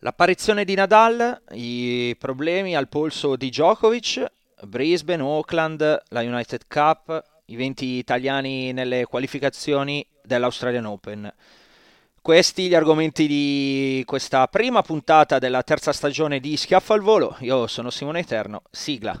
L'apparizione di Nadal, i problemi al polso di Djokovic, Brisbane, Auckland, la United Cup, i 20 italiani nelle qualificazioni dell'Australian Open. Questi gli argomenti di questa prima puntata della terza stagione di Schiaffo al Volo. Io sono Simone Eterno, sigla.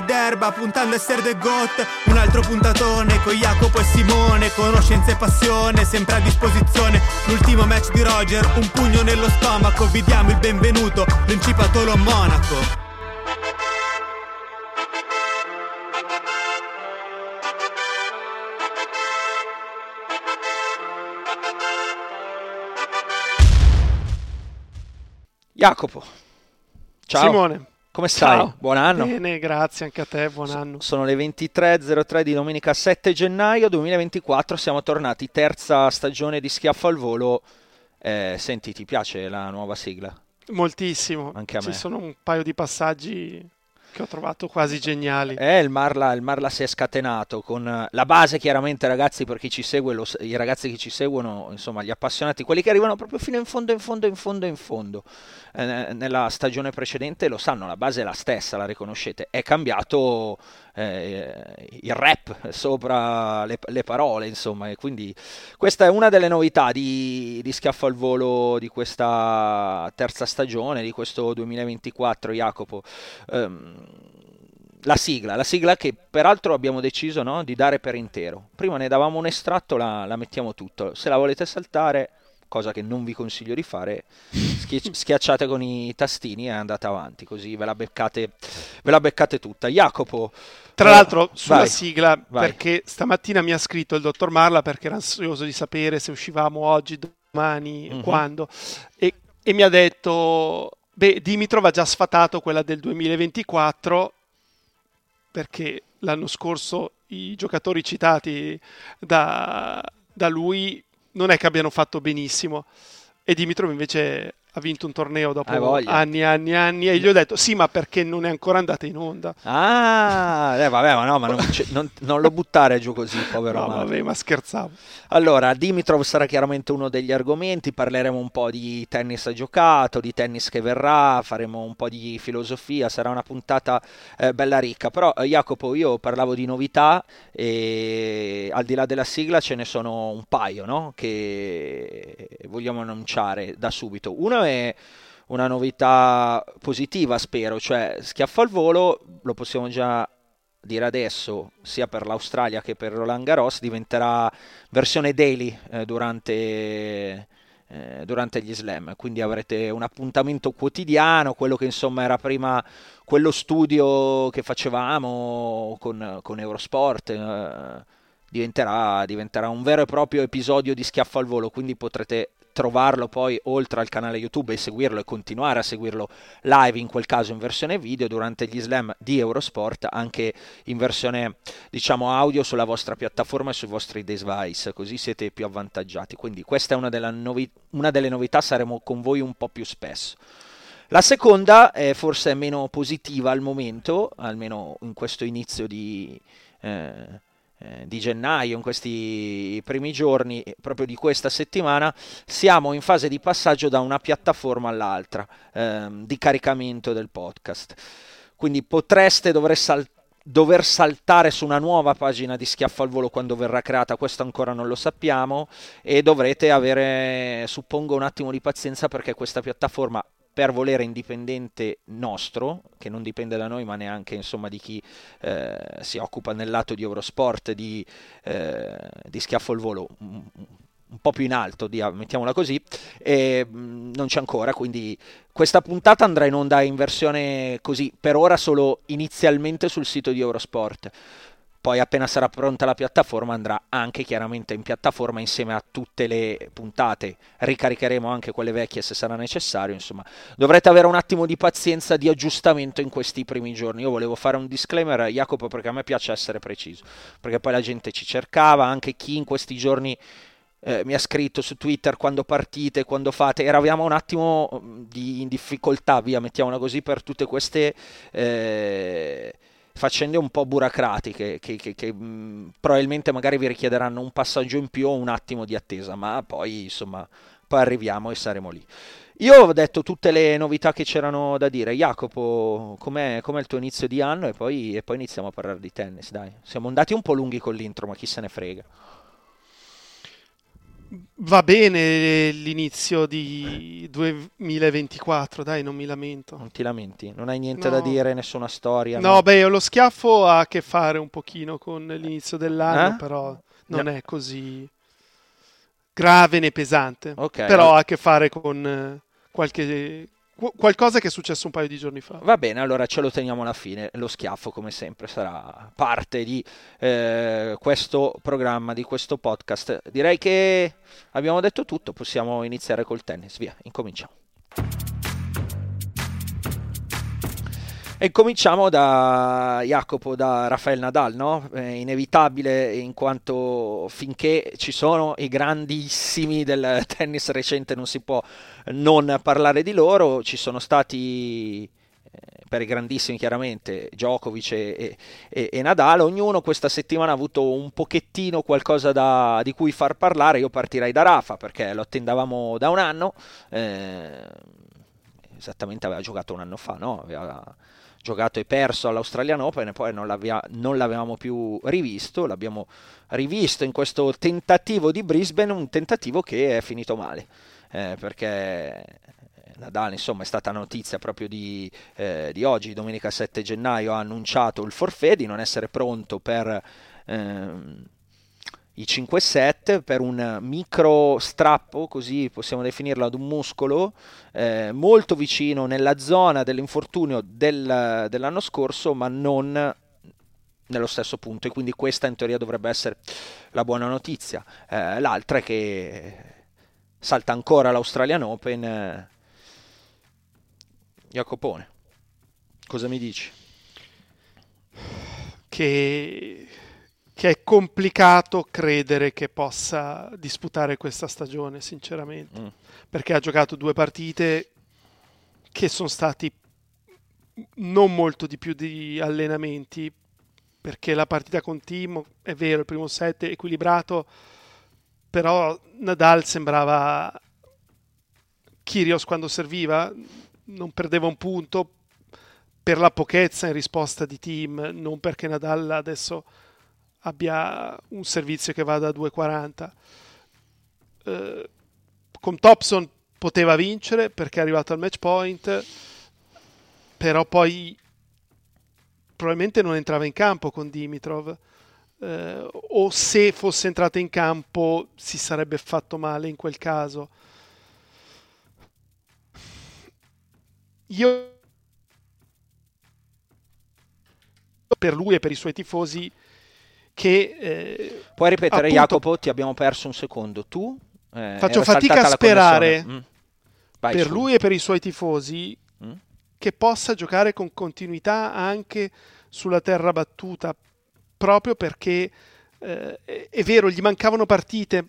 d'erba puntando a essere the goat, un altro puntatone con Jacopo e Simone, conoscenza e passione, sempre a disposizione, l'ultimo match di Roger, un pugno nello stomaco, vi diamo il benvenuto, Principatolo Monaco. Jacopo, ciao. Simone. Come stai? Ciao. Buon anno. Bene, grazie anche a te, buon anno. Sono le 23.03 di domenica 7 gennaio 2024, siamo tornati, terza stagione di Schiaffo al Volo. Eh, senti, ti piace la nuova sigla? Moltissimo. Anche a Ci me. sono un paio di passaggi che ho trovato quasi geniali. Eh, il Marla, il Marla si è scatenato con eh, la base, chiaramente, ragazzi, per chi ci segue, lo i ragazzi che ci seguono, insomma, gli appassionati, quelli che arrivano proprio fino in fondo, in fondo, in fondo, in fondo. Eh, nella stagione precedente lo sanno, la base è la stessa, la riconoscete. È cambiato eh, il rap sopra le, le parole, insomma, e quindi questa è una delle novità di, di Schiaffo al Volo di questa terza stagione, di questo 2024, Jacopo. Ehm, la sigla, la sigla che peraltro abbiamo deciso no, di dare per intero. Prima ne davamo un estratto, la, la mettiamo tutto. Se la volete saltare, cosa che non vi consiglio di fare, schi- schiacciate con i tastini e andate avanti, così ve la beccate, ve la beccate tutta. Jacopo, Tra l'altro, sulla vai, sigla, vai. perché stamattina mi ha scritto il dottor Marla perché era ansioso di sapere se uscivamo oggi, domani, Mhm. quando, e, e mi ha detto, beh, Dimitrov ha già sfatato quella del 2024 perché l'anno scorso i giocatori citati da, da lui non è che abbiano fatto benissimo e Dimitrov invece ha vinto un torneo dopo voglia. anni e anni e anni e gli ho detto sì ma perché non è ancora andata in onda Ah, eh, vabbè, ma no, ma non, non- non lo buttare giù così, povero no vabbè ma scherzavo Allora, Dimitrov sarà chiaramente uno degli argomenti, parleremo un po' di tennis giocato, di tennis che verrà, faremo un po' di filosofia, sarà una puntata eh, bella ricca. Però eh, Jacopo, io parlavo di novità e al di là della sigla ce ne sono un paio, no? Che vogliamo annunciare da subito. Uno è una novità positiva, spero, cioè schiaffo al volo, lo possiamo già dire adesso, sia per l'Australia che per Roland Garros, diventerà versione daily eh, durante, eh, durante gli slam. Quindi avrete un appuntamento quotidiano, quello che insomma era prima quello studio che facevamo con, con Eurosport. eh, diventerà, diventerà un vero e proprio episodio di schiaffo al volo, quindi potrete trovarlo poi oltre al canale YouTube e seguirlo e continuare a seguirlo live, in quel caso in versione video, durante gli slam di Eurosport, anche in versione diciamo audio sulla vostra piattaforma e sui vostri device, così siete più avvantaggiati. Quindi questa è una, novi- una delle novità, saremo con voi un po' più spesso. La seconda è forse meno positiva al momento, almeno in questo inizio di, eh, di gennaio, in questi primi giorni proprio di questa settimana, siamo in fase di passaggio da una piattaforma all'altra ehm, di caricamento del podcast. Quindi potreste sal- dover saltare su una nuova pagina di Schiaffo al Volo quando verrà creata, questo ancora non lo sappiamo e dovrete avere, suppongo, un attimo di pazienza perché questa piattaforma per volere indipendente nostro, che non dipende da noi ma neanche insomma, di chi eh, si occupa nel lato di Eurosport, di, eh, di schiaffo al volo, un, po' più in alto, mettiamola così, e mm, non c'è ancora, quindi questa puntata andrà in onda in versione così, per ora solo inizialmente sul sito di Eurosport poi appena sarà pronta la piattaforma andrà anche chiaramente in piattaforma insieme a tutte le puntate. Ricaricheremo anche quelle vecchie se sarà necessario, insomma. Dovrete avere un attimo di pazienza di aggiustamento in questi primi giorni. Io volevo fare un disclaimer, Jacopo, perché a me piace essere preciso, perché poi la gente ci cercava, anche chi in questi giorni eh, mi ha scritto su Twitter quando partite, quando fate, eravamo un attimo mm, di, in difficoltà, via, mettiamola così, per tutte queste... Eh, faccende un po' burocratiche che, che, che mh, probabilmente magari vi richiederanno un passaggio in più o un attimo di attesa, ma poi insomma poi arriviamo e saremo lì. Io ho detto tutte le novità che c'erano da dire. Jacopo, com'è, com'è il tuo inizio di anno? E poi, e poi iniziamo a parlare di tennis, dai. Siamo andati un po' lunghi con l'intro, ma chi se ne frega va bene l'inizio di 2024, dai, non mi lamento. Non ti lamenti? Non hai niente no. da dire, nessuna storia? No, no, beh, lo schiaffo ha a che fare un pochino con l'inizio dell'anno, eh? però non no. è così grave né pesante. Okay, però ha a che fare con eh, qualche qualcosa che è successo un paio di giorni fa. Va bene, allora ce lo teniamo alla fine. Lo schiaffo, come sempre, sarà parte di eh, questo programma, di questo podcast. Direi che abbiamo detto tutto, possiamo iniziare col tennis. Via, incominciamo. E cominciamo da Jacopo, da Rafael Nadal, no? È inevitabile in quanto finché ci sono i grandissimi del tennis recente non si può non parlare di loro, ci sono stati eh, per i grandissimi chiaramente Djokovic e, e, e, Nadal, ognuno questa settimana ha avuto un pochettino qualcosa da, di cui far parlare, io partirei da Rafa perché lo attendavamo da un anno, eh, esattamente aveva giocato un anno fa, no? aveva giocato e perso all'Australian Open e poi non, non l'avevamo più rivisto, l'abbiamo rivisto in questo tentativo di Brisbane, un tentativo che è finito male, eh, perché Nadal insomma è stata notizia proprio di, eh, di, oggi, domenica 7 gennaio ha annunciato il forfè di non essere pronto per... Ehm, i 5 set per un micro strappo, così possiamo definirlo, ad un muscolo eh, molto vicino nella zona dell'infortunio del, dell'anno scorso, ma non nello stesso punto e quindi questa in teoria dovrebbe essere la buona notizia. Eh, l'altra è che salta ancora l'Australian Open. Eh, Jacopone, cosa mi dici? Che che è complicato credere che possa disputare questa stagione, sinceramente, mm. perché ha giocato due partite che sono stati non molto di più di allenamenti, perché la partita con Timo, è vero, il primo set è equilibrato, però Nadal sembrava Kyrgios quando serviva, non perdeva un punto per la pochezza in risposta di team, non perché Nadal adesso abbia un servizio che va da 2,40. Eh, con Thompson poteva vincere perché è arrivato al match point, però poi probabilmente non entrava in campo con Dimitrov. Eh, o se fosse entrato in campo si sarebbe fatto male in quel caso. Io per lui e per i suoi tifosi che... Eh, Puoi ripetere appunto... Jacopo, ti abbiamo perso un secondo. Tu Eh, Faccio fatica a sperare. Mm. Vai, per scusa. lui e per i suoi tifosi Mm. che possa giocare con continuità anche sulla terra battuta, proprio perché eh, è vero, gli mancavano partite,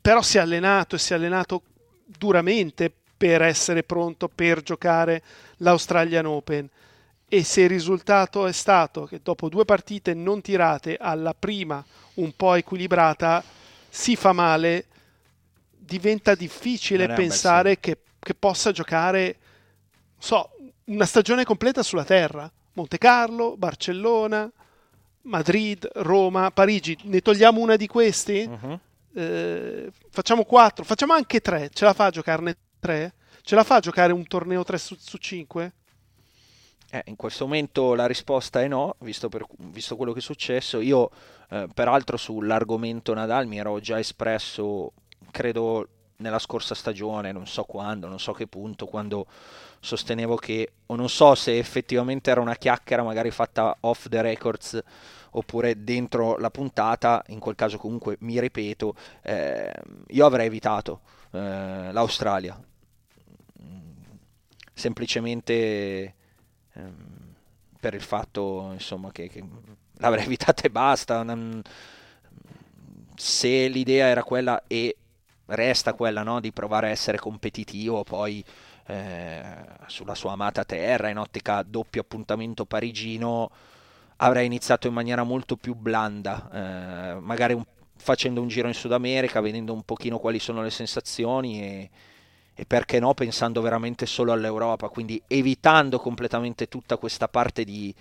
però si è allenato e si è allenato duramente per essere pronto per giocare l'Australian Open. E se il risultato è stato che dopo due partite non tirate, alla prima un po' equilibrata, si fa male, diventa difficile pensare che, che possa giocare, so, una stagione completa sulla terra. Monte Carlo, Barcellona, Madrid, Roma, Parigi. Ne togliamo una di questi? Mhm. Eh, facciamo quattro, facciamo anche tre. Ce la fa a giocarne tre? Ce la fa a giocare un torneo 3 su, su 5? Eh, in questo momento la risposta è no, visto, per- visto quello che è successo. Io, eh, peraltro, sull'argomento Nadal mi ero già espresso, credo, nella scorsa stagione, non so quando, non so che punto, quando sostenevo che, o non so se effettivamente era una chiacchiera magari fatta off the records oppure dentro la puntata, in quel caso comunque mi ripeto, eh, io avrei evitato eh, l'Australia. Semplicemente ehm, per il fatto insomma che, che l'avrei evitata e basta. Se l'idea era quella e resta quella no, di provare a essere competitivo poi eh, sulla sua amata terra in ottica doppio appuntamento parigino avrei iniziato in maniera molto più blanda eh, magari un- facendo un giro in Sud America vedendo un pochino quali sono le sensazioni e, e perché no pensando veramente solo all'Europa, quindi evitando completamente tutta questa parte di,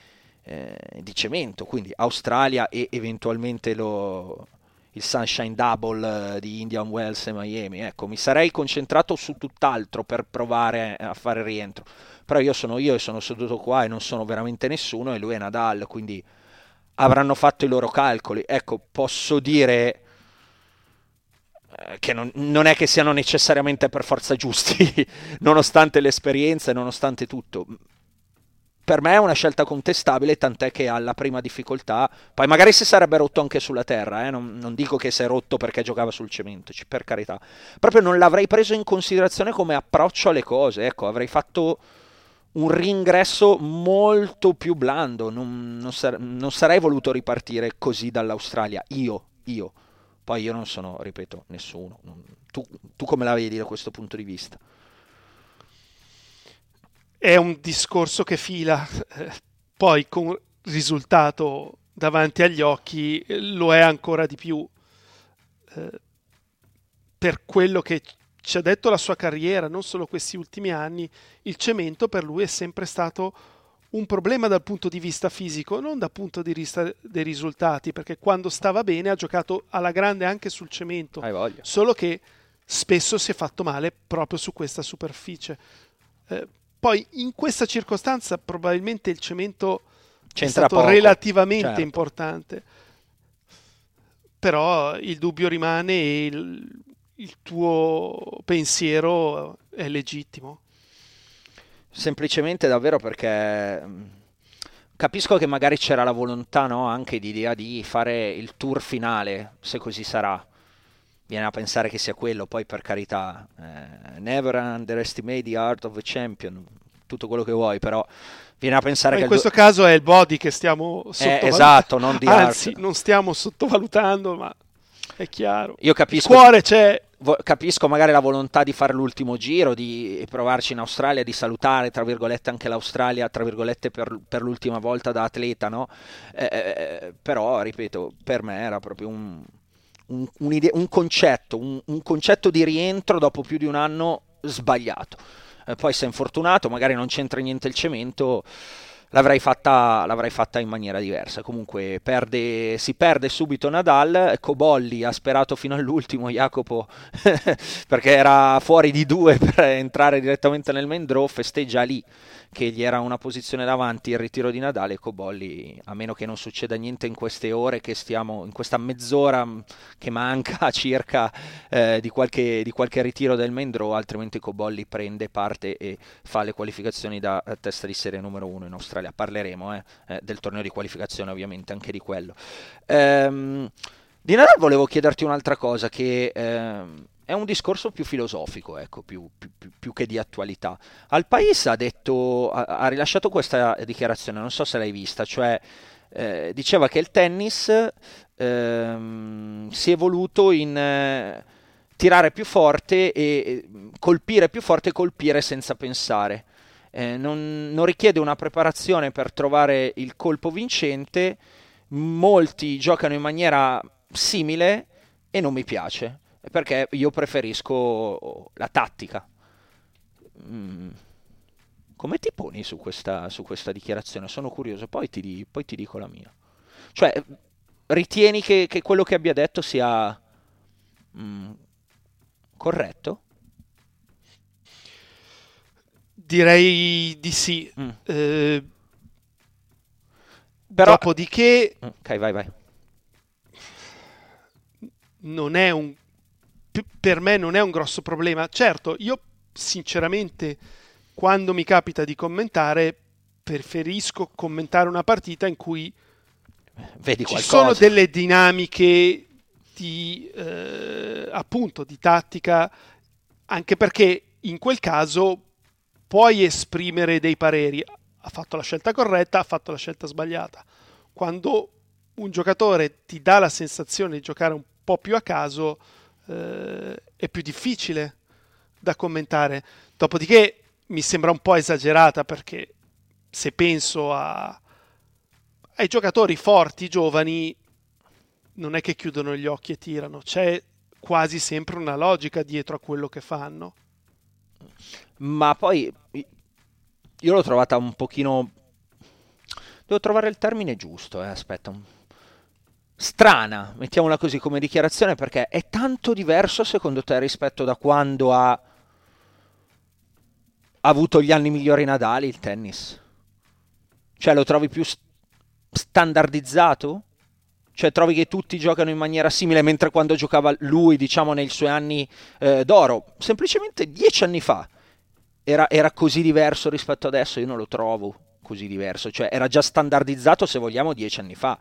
eh, di cemento, quindi Australia e eventualmente lo, il Sunshine Double eh, di Indian Wells e Miami. Ecco, mi sarei concentrato su tutt'altro per provare a fare rientro, però io sono io e sono seduto qua e non sono veramente nessuno e lui è Nadal, quindi avranno fatto i loro calcoli. Ecco, posso dire che non, non è che siano necessariamente per forza giusti, nonostante l'esperienza e nonostante tutto. Per me è una scelta contestabile, tant'è che alla prima difficoltà, poi magari si sarebbe rotto anche sulla terra, eh, non, non dico che si è rotto perché giocava sul cemento, per carità, proprio non l'avrei preso in considerazione come approccio alle cose, ecco, avrei fatto un ringresso molto più blando, non, non sar- non sarei voluto ripartire così dall'Australia, io, io. Poi io non sono, ripeto, nessuno. Non- Tu, tu come la vedi da questo punto di vista? È un discorso che fila, eh, poi con risultato davanti agli occhi eh, lo è ancora di più. Eh, per quello che ci ha detto la sua carriera, non solo questi ultimi anni, il cemento per lui è sempre stato un problema dal punto di vista fisico, non dal punto di vista dei risultati, perché quando stava bene ha giocato alla grande anche sul cemento, Hai voglia. solo che spesso si è fatto male proprio su questa superficie. Eh, poi in questa circostanza probabilmente il cemento C'entra è stato poco, relativamente certo. importante, però il dubbio rimane e il, il tuo pensiero è legittimo. Semplicemente davvero perché mh, capisco che magari c'era la volontà, no, anche di idea di fare il tour finale, se così sarà. Viene a pensare che sia quello, poi per carità, eh, never underestimate the art of a champion, tutto quello che vuoi, però viene a pensare Ma che in il questo do- caso è il body che stiamo sottovalutando. esatto, non di Anzi, art. non stiamo sottovalutando, ma è chiaro. Io Il capisco cuore c'è. Capisco magari la volontà di fare l'ultimo giro, di provarci in Australia, di salutare, tra virgolette, anche l'Australia, tra virgolette, per, per l'ultima volta da atleta, no? Eh, eh, però, ripeto, per me era proprio un, un, un'ide- un concetto, un, un concetto di rientro dopo più di un anno sbagliato. Eh, poi si infortunato, magari non c'entra niente il cemento, l'avrei fatta, l'avrei fatta in maniera diversa. Comunque perde, si perde subito Nadal, Cobolli ha sperato fino all'ultimo Jacopo perché era fuori di due per entrare direttamente nel main draw, festeggia lì che gli era una posizione davanti il ritiro di Nadal e Cobolli, a meno che non succeda niente in queste ore che stiamo, in questa mezz'ora mh, che manca circa eh, di, qualche, di qualche ritiro del main draw, altrimenti Cobolli prende parte e fa le qualificazioni da eh, testa di serie numero uno in Australia. Parleremo eh, eh, del torneo di qualificazione ovviamente anche di quello. Ehm, Di Nadal volevo chiederti un'altra cosa che eh, è un discorso più filosofico, ecco, più, più, più, che di attualità. Al Paese ha, detto, ha, ha, rilasciato questa dichiarazione, non so se l'hai vista, cioè eh, diceva che il tennis ehm, si è evoluto in eh, tirare più forte e colpire più forte e colpire senza pensare. Eh, non, non, richiede una preparazione per trovare il colpo vincente, molti giocano in maniera simile e non mi piace perché io preferisco la tattica. Mm. Come ti poni su questa, su questa, dichiarazione? Sono curioso, poi ti, poi ti, dico la mia. Cioè, ritieni che, che quello che abbia detto sia mm, corretto? Direi di sì. Mm. Eh, Però... Dopodiché... Ok, vai, vai. Non è un per me non è un grosso problema. Certo, io sinceramente quando mi capita di commentare preferisco commentare una partita in cui Vedi ci sono delle dinamiche di eh, appunto di tattica anche perché in quel caso puoi esprimere dei pareri. Ha fatto la scelta corretta ha fatto la scelta sbagliata. Quando un giocatore ti dà la sensazione di giocare un po' più a caso eh, è più difficile da commentare. Dopodiché mi sembra un po' esagerata perché se penso a, ai giocatori forti, giovani, non è che chiudono gli occhi e tirano, c'è quasi sempre una logica dietro a quello che fanno. Ma poi io l'ho trovata un pochino... Devo trovare il termine giusto, eh, aspetta un strana, mettiamola così come dichiarazione, perché è tanto diverso secondo te rispetto da quando ha, avuto gli anni migliori Nadali il tennis? Cioè lo trovi più standardizzato? Cioè trovi che tutti giocano in maniera simile mentre quando giocava lui, diciamo, nei suoi anni eh, d'oro? Semplicemente dieci anni fa era, era così diverso rispetto adesso? Io non lo trovo così diverso. Cioè era già standardizzato, se vogliamo, dieci anni fa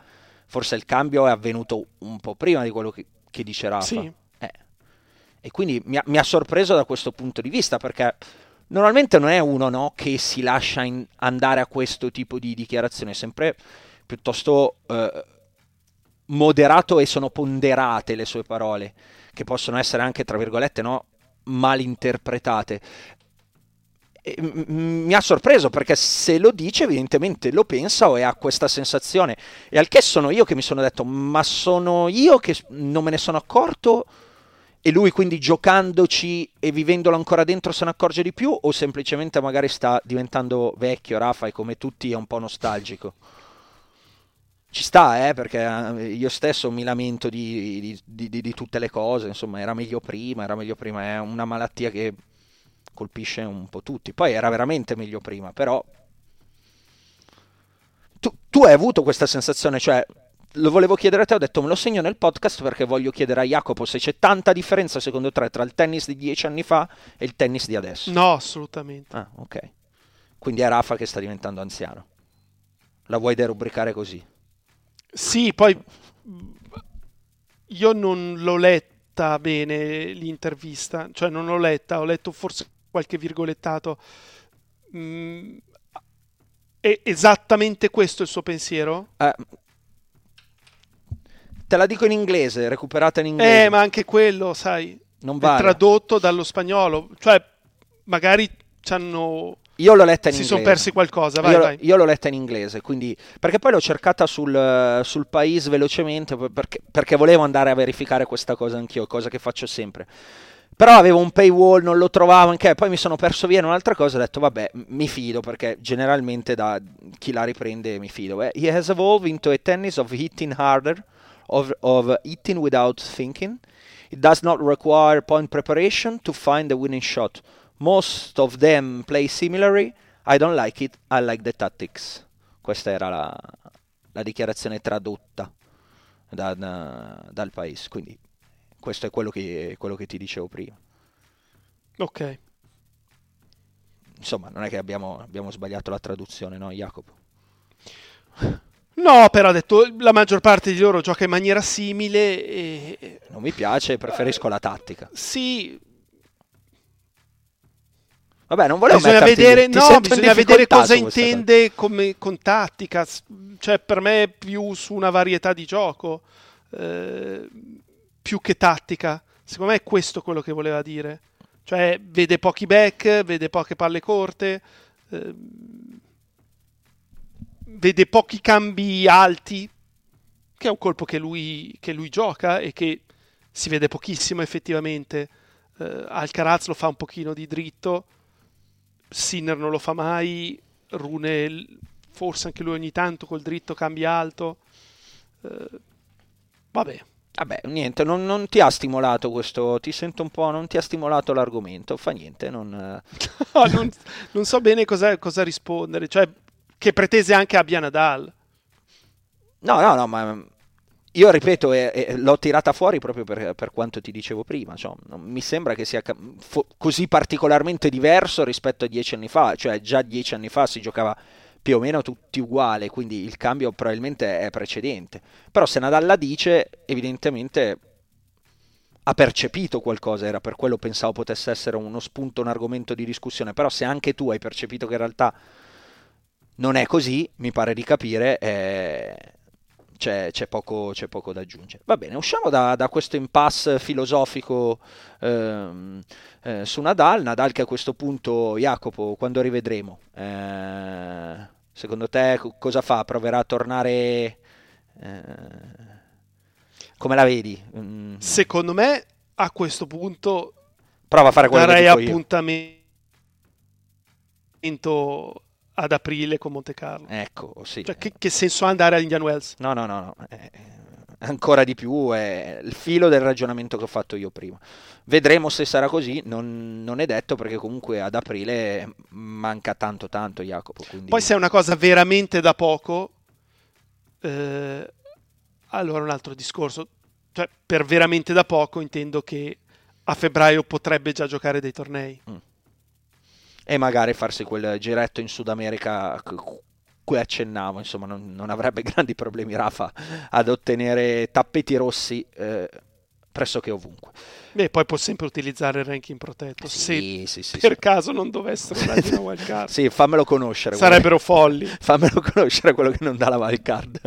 forse il cambio è avvenuto un po' prima di quello che, che dice Rafa. Sì. Eh. E quindi mi ha, mi ha, sorpreso da questo punto di vista perché normalmente non è uno no, che si lascia in, andare a questo tipo di dichiarazione, è sempre piuttosto eh, moderato e sono ponderate le sue parole, che possono essere anche, tra virgolette, no, malinterpretate mi ha sorpreso perché se lo dice evidentemente lo pensa o ha questa sensazione. E al che sono io che mi sono detto ma sono io che non me ne sono accorto? E lui quindi giocandoci e vivendolo ancora dentro se ne accorge di più o semplicemente magari sta diventando vecchio Rafa e come tutti è un po' nostalgico? Ci sta eh perché eh, io stesso mi lamento di, di, di, di tutte le cose insomma era meglio prima era meglio prima è una malattia che colpisce un po' tutti. Poi era veramente meglio prima, però tu, tu hai avuto questa sensazione, cioè lo volevo chiedere a te, ho detto me lo segno nel podcast perché voglio chiedere a Jacopo se c'è tanta differenza secondo te tra il tennis di dieci anni fa e il tennis di adesso. No, assolutamente. Ah, ok. Quindi è Rafa che sta diventando anziano. La vuoi derubricare così? Sì, poi io non l'ho letta bene l'intervista, cioè non l'ho letta, ho letto forse qualche virgolettato. Mm, è esattamente questo il suo pensiero? Uh, te la dico in inglese, recuperata in inglese. Eh, ma anche quello, sai, non vale. è tradotto dallo spagnolo. Cioè, magari ci hanno... Io l'ho letta in si inglese. Si sono persi qualcosa, vai, io, vai. io l'ho letta in inglese, quindi... Perché poi l'ho cercata sul, sul paese velocemente, perché, perché volevo andare a verificare questa cosa anch'io, cosa che faccio sempre però avevo un paywall, non lo trovavo anche, poi mi sono perso via in un'altra cosa, ho detto vabbè, mi fido perché generalmente da chi la riprende mi fido. Eh, he has evolved into a tennis of hitting harder, of, of hitting without thinking. It does not require point preparation to find the winning shot. Most of them play similarly. I don't like it, I like the tactics. Questa era la, la dichiarazione tradotta da, da, dal paese, quindi questo è quello che, quello che ti dicevo prima. Ok. Insomma, non è che abbiamo, abbiamo sbagliato la traduzione, no, Jacopo? No, però ha detto la maggior parte di loro gioca in maniera simile e... Non mi piace, preferisco la tattica. Sì, Vabbè, non volevo bisogna vedere, no, bisogna vedere cosa intende come, con tattica. Cioè, per me è più su una varietà di gioco, eh, più che tattica. Secondo me è questo quello che voleva dire. Cioè, vede pochi back, vede poche palle corte, eh, vede pochi cambi alti, che è un colpo che lui, che lui gioca e che si vede pochissimo effettivamente. Eh, Alcaraz lo fa un pochino di dritto, Sinner non lo fa mai, Rune forse anche lui ogni tanto col dritto cambia alto. Eh, vabbè, Vabbè, niente, non, non ti ha stimolato questo, ti sento un po', non ti ha stimolato l'argomento, fa niente, non... No, non, non so bene cosa, cosa rispondere, cioè che pretese anche abbia Nadal. No, no, no, ma io ripeto, eh, eh, l'ho tirata fuori proprio per, per quanto ti dicevo prima, cioè, non mi sembra che sia fo- così particolarmente diverso rispetto a dieci anni fa, cioè già dieci anni fa si giocava più o meno tutti uguali, quindi il cambio probabilmente è precedente. Però se Nadal la dice, evidentemente ha percepito qualcosa, era per quello pensavo potesse essere uno spunto, un argomento di discussione, però se anche tu hai percepito che in realtà non è così, mi pare di capire, eh, c'è, c'è poco, c'è poco da aggiungere. Va bene, usciamo da, da questo impasse filosofico ehm, eh, su Nadal. Nadal che a questo punto, Jacopo, quando rivedremo? Eh, secondo te co- cosa fa? Proverà a tornare... eh, come la vedi? Mm, Secondo me a questo punto prova a fare quello che dico io. appuntamento ad aprile con Monte Carlo. Ecco, sì. Cioè, che, che senso ha andare all'Indian Wells? No, no, no, no. eh, ancora di più è il filo del ragionamento che ho fatto io prima. Vedremo se sarà così, non, non è detto perché comunque ad aprile manca tanto tanto Jacopo. Quindi... Poi se è una cosa veramente da poco, eh, allora un altro discorso. Cioè, per veramente da poco intendo che a febbraio potrebbe già giocare dei tornei. E magari farsi quel giretto in Sud America cui accennavo, insomma non, non avrebbe grandi problemi Rafa ad ottenere tappeti rossi eh, pressoché ovunque. Beh, poi può sempre utilizzare il ranking protetto. Sì, se sì, sì, per sì. caso non dovessero dargli una wild card. Sì, fammelo conoscere. Sarebbero folli. Fammelo conoscere quello che non dà la wild card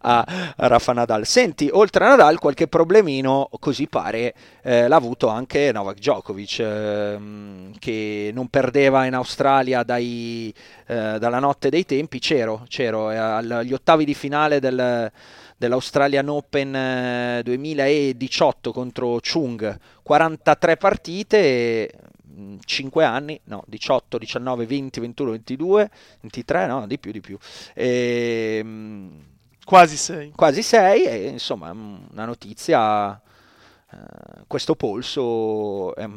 a, a Rafa Nadal. Senti, oltre a Nadal, qualche problemino, così pare, eh, l'ha avuto anche Novak Djokovic, ehm, che non perdeva in Australia dai, eh, dalla notte dei tempi. C'ero, c'ero eh, agli ottavi di finale del dell'Australian Open eh, 2018 contro Chung, 43 partite, 5 anni, no, 18, 19, 20, 21, 22, 23, no, di più, di più. E, mm, Quasi sei. quasi 6 e insomma una notizia eh, questo polso è-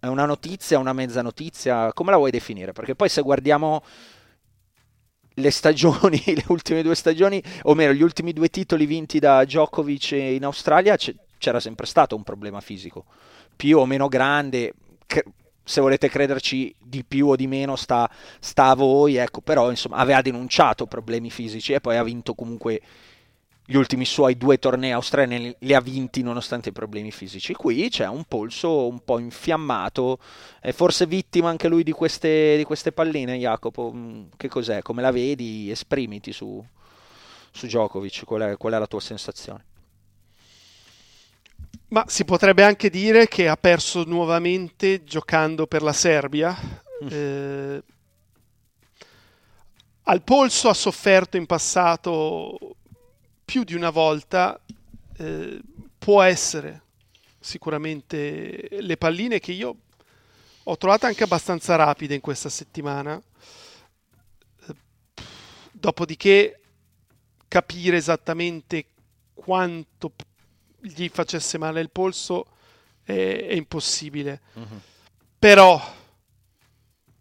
è una notizia, una mezza notizia, come la vuoi definire? Perché poi se guardiamo le stagioni, le ultime due stagioni, o meglio, gli ultimi due titoli vinti da Djokovic in Australia, c'era sempre stato un problema fisico, più o meno grande. cre- se volete crederci di più o di meno sta, sta a voi, ecco, però insomma aveva denunciato problemi fisici e poi ha vinto comunque gli ultimi suoi due tornei australiani li ha vinti nonostante i problemi fisici. Qui c'è un polso un po' infiammato, è forse vittima anche lui di queste, di queste palline, Jacopo. Mm, Che cos'è? Come la vedi? Esprimiti su, su Djokovic, qual è, qual è la tua sensazione? Ma si potrebbe anche dire che ha perso nuovamente giocando per la Serbia. Eh, al polso ha sofferto in passato più di una volta. eh, può essere sicuramente le palline che io ho trovato anche abbastanza rapide in questa settimana. Eh, Dopodiché capire esattamente quanto gli facesse male il polso è, è impossibile. Però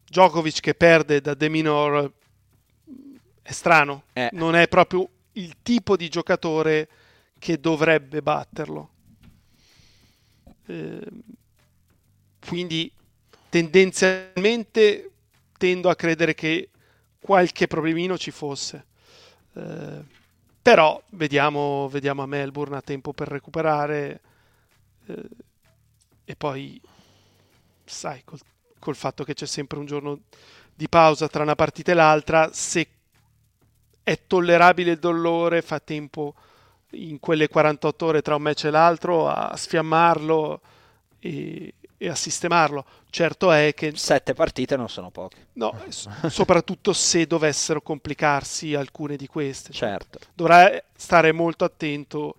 Djokovic che perde da De Minor è strano, Eh. non è proprio il tipo di giocatore che dovrebbe batterlo. Eh, quindi tendenzialmente tendo a credere che qualche problemino ci fosse. Eh, però vediamo, vediamo, a Melbourne a tempo per recuperare eh, e poi sai col, col fatto che c'è sempre un giorno di pausa tra una partita e l'altra se è tollerabile il dolore fa tempo in quelle 48 ore tra un match e l'altro a sfiammarlo e, e a sistemarlo. Certo è che... Sette partite non sono poche. No, soprattutto se dovessero complicarsi alcune di queste. Certo. Dovrà stare molto attento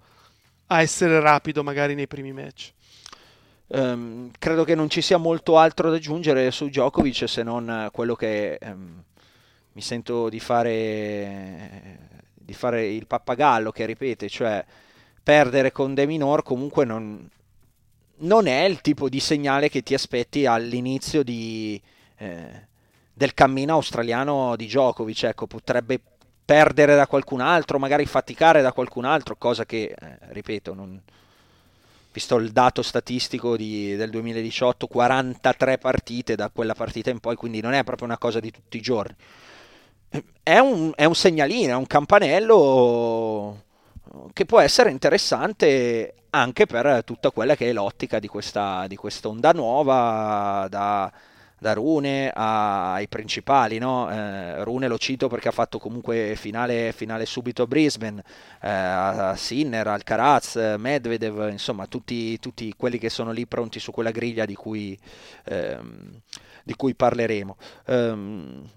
a essere rapido magari nei primi match. Um, credo che non ci sia molto altro da aggiungere su Djokovic se non quello che um, mi sento di fare, di fare il pappagallo che ripete, cioè perdere con De Minor comunque non, non è il tipo di segnale che ti aspetti all'inizio di, eh, del cammino australiano di Djokovic. Ecco, potrebbe perdere da qualcun altro, magari faticare da qualcun altro, cosa che, eh, ripeto, non... visto il dato statistico di, del 2018, 43 partite da quella partita in poi, quindi non è proprio una cosa di tutti i giorni. È un, è un segnalino, è un campanello che può essere interessante anche per tutta quella che è l'ottica di questa, di questa onda nuova da, da Rune ai principali. No? Eh, Rune lo cito perché ha fatto comunque finale, finale subito a Brisbane, eh, a Sinner, Alcaraz, Medvedev, insomma tutti, tutti, quelli che sono lì pronti su quella griglia di cui, ehm, di cui parleremo. Um,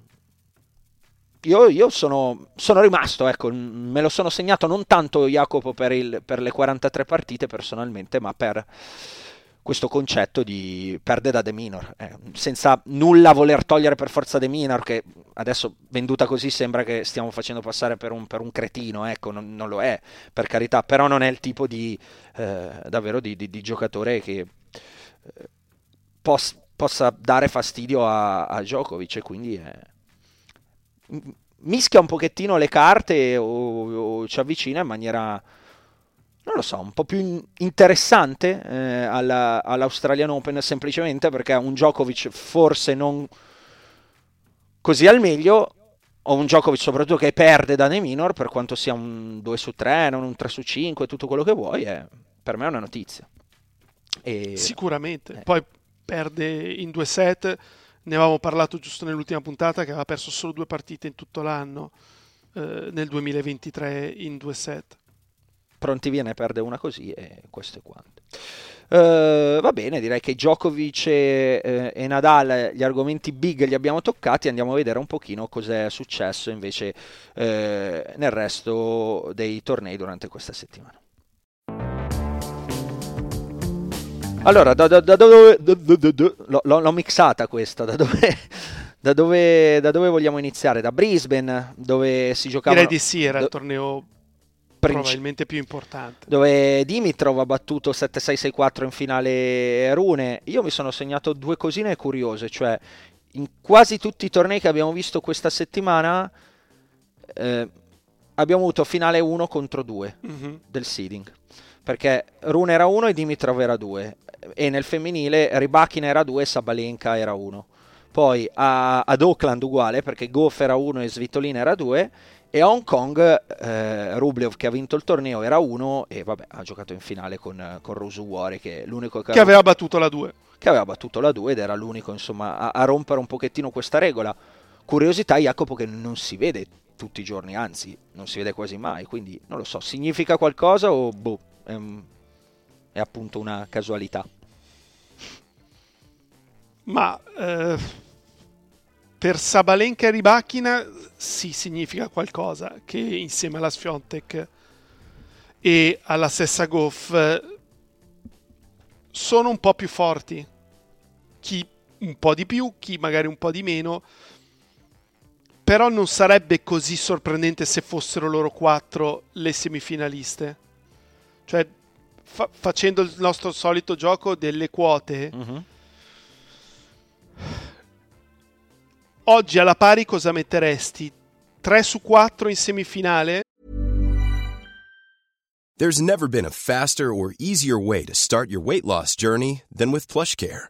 io, io sono, sono, rimasto, ecco, me lo sono segnato non tanto Jacopo per, il, per, le 43 partite personalmente, ma per questo concetto di perde da De Minor, eh, senza nulla voler togliere per forza De Minor, che adesso venduta così sembra che stiamo facendo passare per un, per un cretino, ecco, non, non, lo è, per carità, però non è il tipo di, eh, davvero di, di, di, giocatore che eh, pos, possa dare fastidio a, a Djokovic e quindi... È mischia un pochettino le carte o, o, ci avvicina in maniera, non lo so, un po' più interessante eh, alla, all'Australian Open semplicemente perché un Djokovic forse non così al meglio o un Djokovic soprattutto che perde da nei minor per quanto sia un 2 su 3, non un 3 su 5, tutto quello che vuoi, è, per me è una notizia. E, Sicuramente, eh. poi perde in due set ne avevamo parlato giusto nell'ultima puntata che aveva perso solo due partite in tutto l'anno eh, nel 2023 in due set. Pronti viene perde una così e questo è quanto. Uh, va bene, direi che Djokovic e, eh, e, Nadal gli argomenti big li abbiamo toccati, andiamo a vedere un pochino cos'è successo invece eh, nel resto dei tornei durante questa settimana. Allora, da, da, da dove... L'ho, l'ho, mixata questa, da dove, da, dove, da dove vogliamo iniziare? Da Brisbane, dove si giocava... Direi di sì, era il torneo probabilmente più importante. Dove Dimitrov ha battuto 7-6-6-4 in finale Rune. Io mi sono segnato due cosine curiose, cioè in quasi tutti i tornei che abbiamo visto questa settimana eh, abbiamo avuto finale 1 contro 2 mm-hmm. del seeding. Perché Rune era 1 e Dimitrov era 2 e nel femminile Rybakina era 2 e Sabalenka era 1. Poi a, ad Auckland uguale perché Goff era 1 e Svitolina era 2 e a Hong Kong eh, Rublev che ha vinto il torneo era 1 e vabbè ha giocato in finale con, con Rusuwari che è l'unico che, che aveva battuto la 2 che aveva battuto la 2 ed era l'unico insomma a, a rompere un pochettino questa regola. Curiosità Jacopo che non si vede tutti i giorni anzi non si vede quasi mai quindi non lo so significa qualcosa o boh è, è appunto una casualità. Ma eh, per Sabalenka e Ribachina sì significa qualcosa che insieme alla Sfiontek e alla stessa Goff sono un po' più forti. Chi un po' di più chi magari un po' di meno. Però non sarebbe così sorprendente se fossero loro quattro le semifinaliste cioè fa- facendo il nostro solito gioco delle quote uh-huh Oggi alla pari cosa metteresti? 3 su 4 in semifinale? There's never been a faster or easier way to start your weight loss journey than with PlushCare.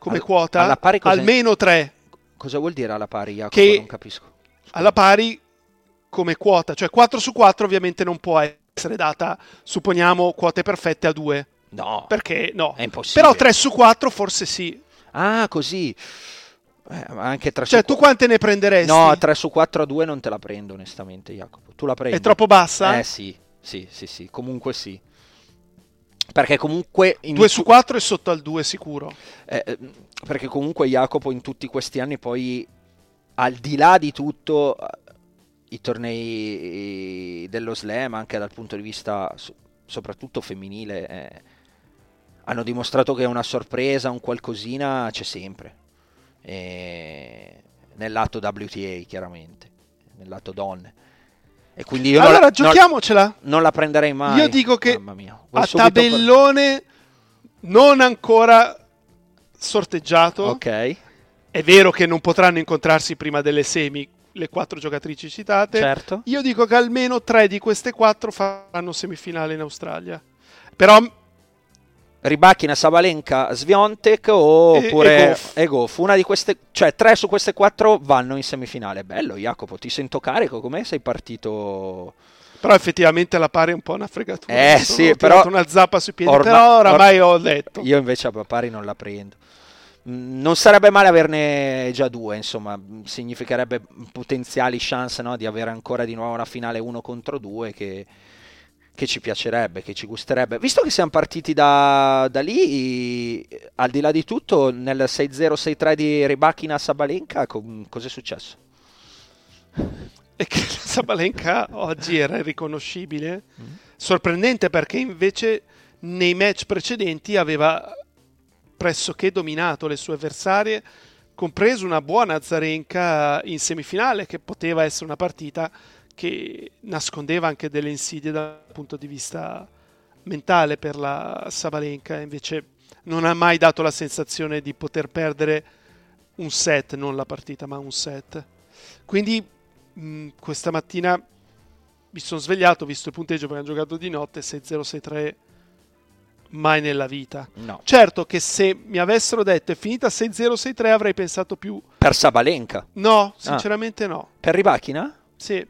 Come Al- quota alla pari cosa- almeno 3 Cosa vuol dire alla pari, Jacopo? Che- Non capisco. alla pari come quota, cioè 4 su 4 ovviamente non può essere data, supponiamo, quote perfette a 2, No. perché no. È impossibile. Però 3 su 4 forse sì. Ah, così. Eh, anche 3 Cioè su tu qua- quante ne prenderesti? No, 3 su 4 a 2 non te la prendo onestamente, Jacopo. Tu la prendi? È troppo bassa? Eh sì, sì, sì, sì, comunque sì. Perché comunque... in 2 tu- su 4 è sotto al 2 sicuro. eh, eh, perché comunque Jacopo in tutti questi anni poi, al di là di tutto, eh, i tornei dello slam, anche dal punto di vista so- soprattutto femminile, eh, hanno dimostrato che una sorpresa, un qualcosina c'è sempre. E nel lato WTA chiaramente, nel lato donne. E quindi io non allora la- non- giochiamocela. non la prenderei mai. Io dico che Mamma mia. Vuoi a subito per- tabellone non ancora sorteggiato. Ok, È vero che non potranno incontrarsi prima delle semi le quattro giocatrici citate. certo. Io dico che almeno tre di queste quattro faranno semifinale in Australia. Però Ribacchina, Sabalenka, Sviontek oppure e Goff. e Goff. Una di queste, cioè tre su queste quattro vanno in semifinale. Bello Jacopo, ti sento carico, come sei partito? Però effettivamente la pari è un po' una fregatura. Eh, sono sì, però- una zappa sui piedi, Orma- però oramai or- ho detto. Io invece a pari non la prendo. Mm, Non sarebbe male averne già due, insomma, mm, significherebbe potenziali chance no, di avere ancora di nuovo una finale uno contro due che, che ci piacerebbe, che ci gusterebbe. Visto che siamo partiti da, da lì, al di là di tutto, nel 6-0-6-3 di Ribachina Sabalenka, co- cos'è successo? E che Sabalenka oggi era irriconoscibile. Mm. Sorprendente perché invece nei match precedenti aveva pressoché dominato le sue avversarie, compreso una buona Azarenka in semifinale, che poteva essere una partita che nascondeva anche delle insidie dal punto di vista mentale per la Sabalenka, invece non ha mai dato la sensazione di poter perdere un set, non la partita, ma un set. Quindi mh, questa mattina mi sono svegliato, ho visto il punteggio perché hanno giocato di notte 6-0-6-3 mai nella vita. No, Certo che se mi avessero detto è finita 6-0-6-3 avrei pensato più per Sabalenka. no, sinceramente no. Per Ribachina? Sì,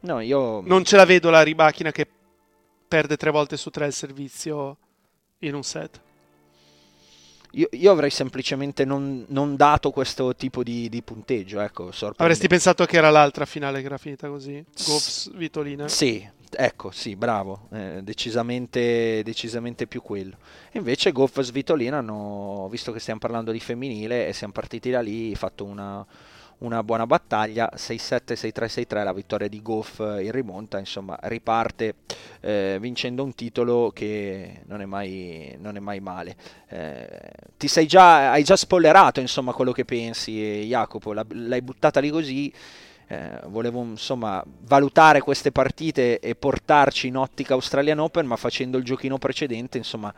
No, io... non ce la vedo la ribachina che perde tre volte su tre il servizio in un set. Io, io avrei semplicemente non, non dato questo tipo di, di punteggio, ecco. Avresti pensato che era l'altra finale che era finita così? Goffs Vitolina. Sì, ecco, sì, bravo, eh, decisamente, decisamente più quello. E invece Goff e Svitolina hanno, visto che stiamo parlando di femminile e siamo partiti da lì, fatto una, una buona battaglia, 6-7, 6-3, 6-3, la vittoria di Goff in rimonta, insomma, riparte eh, vincendo un titolo che non è mai, non è mai male. Eh, ti sei già, hai già spoilerato, insomma, quello che pensi, Jacopo, la- l'hai buttata lì così. Eh, volevo insomma valutare queste partite e portarci in ottica Australian Open, ma facendo il giochino precedente, insomma,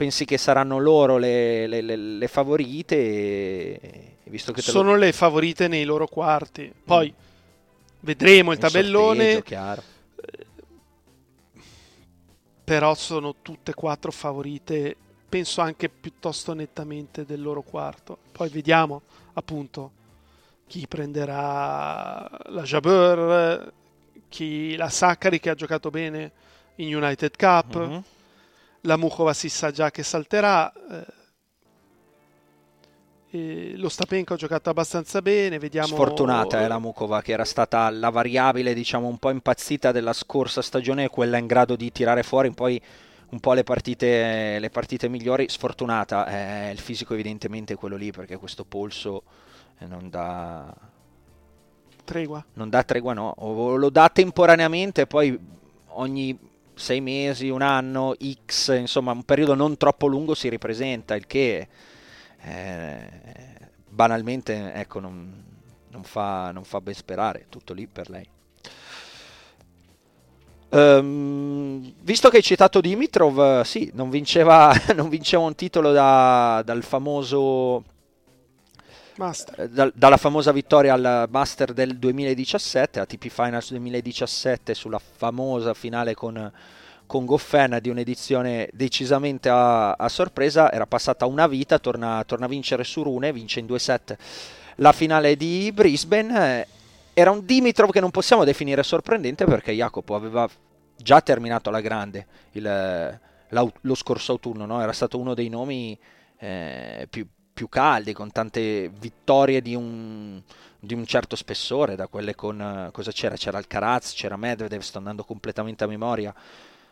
pensi che saranno loro le, le- le- le favorite? E, visto che te lo- Sono le favorite nei loro quarti. Poi vedremo il un tabellone. sorteggio, chiaro. però sono tutte e quattro favorite, penso anche piuttosto nettamente del loro quarto. Poi vediamo appunto chi prenderà la Jabeur, chi la Saccari che ha giocato bene in United Cup, Mhm. La Mukova si sa già che salterà. eh, lo Stapenko ha giocato abbastanza bene, vediamo Sfortunata è la Mukova, che era stata la variabile, diciamo, un po' impazzita della scorsa stagione, quella in grado di tirare fuori poi un po' le partite, le partite migliori. Sfortunata, eh, il fisico evidentemente è quello lì, perché questo polso eh, non dà, tregua. non dà tregua, no, o lo dà temporaneamente, poi ogni sei mesi, un anno, X, insomma, un periodo non troppo lungo si ripresenta, il che eh, banalmente ecco, non, non, fa, non fa ben sperare, tutto lì per lei. Um, visto che hai citato Dimitrov, sì, non vinceva, non vinceva un titolo da, dal famoso Master. Da, dalla famosa vittoria al Master del 2017, ATP Finals 2017 sulla famosa finale con, con Goffin di un'edizione decisamente a, a, sorpresa, era passata una vita, torna, torna, a vincere su Rune, vince in due set la finale di Brisbane. Era un Dimitrov che non possiamo definire sorprendente perché Jacopo aveva già terminato alla grande il, lo scorso autunno, no? era stato uno dei nomi eh, più, più, caldi, con tante vittorie di un, di un certo spessore, da quelle con cosa c'era? C'era Alcaraz, c'era Medvedev, sto andando completamente a memoria.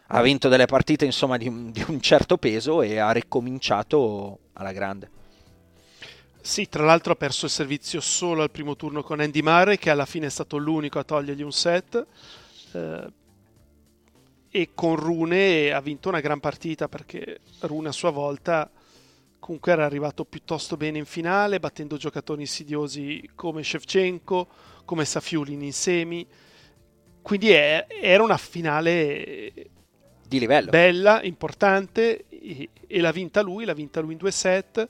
Ha vinto delle partite insomma di di un certo peso e ha ricominciato alla grande. Sì, tra l'altro ha perso il servizio solo al primo turno con Andy Murray, che alla fine è stato l'unico a togliergli un set. Eh, e con Rune ha vinto una gran partita perché Rune a sua volta comunque era arrivato piuttosto bene in finale, battendo giocatori insidiosi come Shevchenko, come Safiulin in semi. Quindi è, era una finale di livello bella, importante e, e l'ha vinta lui, l'ha vinta lui in due set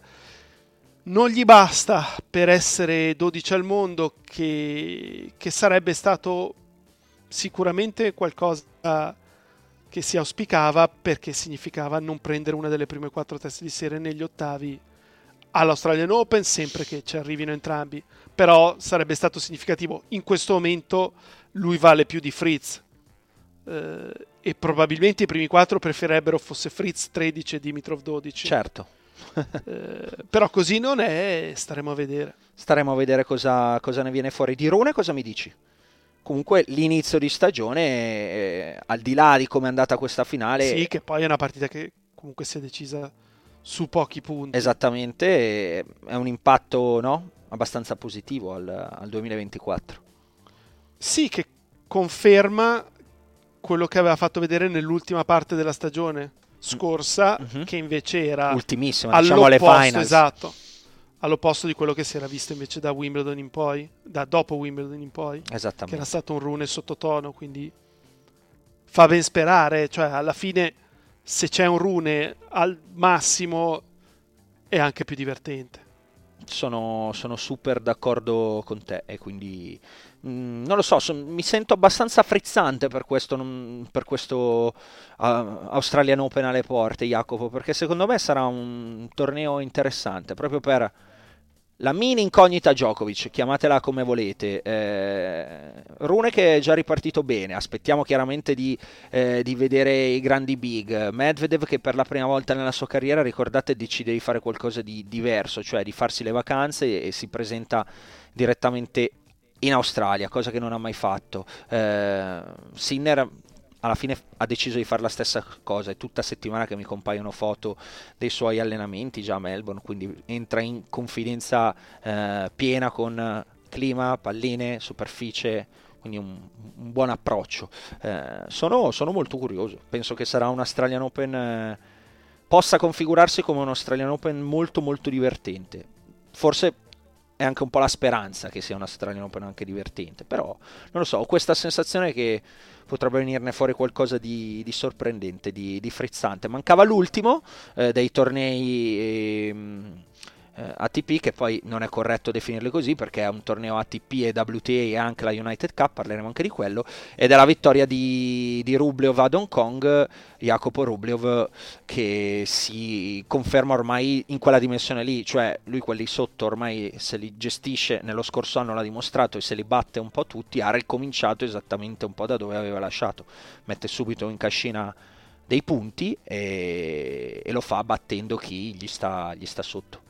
non gli basta per essere 12 al mondo, che, che sarebbe stato sicuramente qualcosa che si auspicava perché significava non prendere una delle prime quattro teste di serie negli ottavi all'Australian Open, sempre che ci arrivino entrambi. Però sarebbe stato significativo. In questo momento lui vale più di Fritz. Eh, e probabilmente i primi quattro preferirebbero fosse Fritz 13 e Dimitrov 12. Certo eh, però così non è, staremo a vedere. Staremo a vedere cosa, cosa ne viene fuori. Di Rune cosa mi dici? Comunque l'inizio di stagione, eh, al di là di come è andata questa finale... Sì, che poi è una partita che comunque si è decisa su pochi punti. Esattamente, è un impatto no? abbastanza positivo al, al 2024. Sì, che conferma quello che aveva fatto vedere nell'ultima parte della stagione scorsa, mm-hmm. che invece era ultimissima, diciamo alle finals. Esatto. All'opposto di quello che si era visto invece da Wimbledon in poi, da dopo Wimbledon in poi, che era stato un rune sottotono, quindi fa ben sperare, cioè alla fine se c'è un rune al massimo è anche più divertente. Sono, sono super d'accordo con te e quindi Mm, non lo so, son, mi sento abbastanza frizzante per questo, non, per questo uh, Australian Open alle porte, Jacopo, perché secondo me sarà un torneo interessante, proprio per la mini incognita Djokovic, chiamatela come volete. Eh, Rune che è già ripartito bene, aspettiamo chiaramente di, eh, di, vedere i grandi big. Medvedev che per la prima volta nella sua carriera, ricordate, decide di fare qualcosa di diverso, cioè di farsi le vacanze e, e si presenta direttamente in Australia, cosa che non ha mai fatto. Eh, Sinner alla fine ha deciso di fare la stessa cosa, è tutta settimana che mi compaiono foto dei suoi allenamenti già a Melbourne, quindi entra in confidenza eh, piena con clima, palline, superficie, quindi un, un buon approccio. Eh, sono, sono, molto curioso, penso che sarà un Australian Open, eh, possa configurarsi come un Australian Open molto molto divertente. Forse è anche un po' la speranza che sia un Australian Open anche divertente, però non lo so, ho questa sensazione che potrebbe venirne fuori qualcosa di, di sorprendente, di, di, frizzante. Mancava l'ultimo eh, dei tornei... Eh, eh, ATP, che poi non è corretto definirli così perché è un torneo ATP e WTA e anche la United Cup, parleremo anche di quello, ed è la vittoria di, di Rublev ad Hong Kong, Jacopo Rublev che si conferma ormai in quella dimensione lì, cioè lui quelli sotto ormai se li gestisce, nello scorso anno l'ha dimostrato e se li batte un po' tutti, ha ricominciato esattamente un po' da dove aveva lasciato, mette subito in cascina dei punti e, e lo fa battendo chi gli sta, gli sta sotto.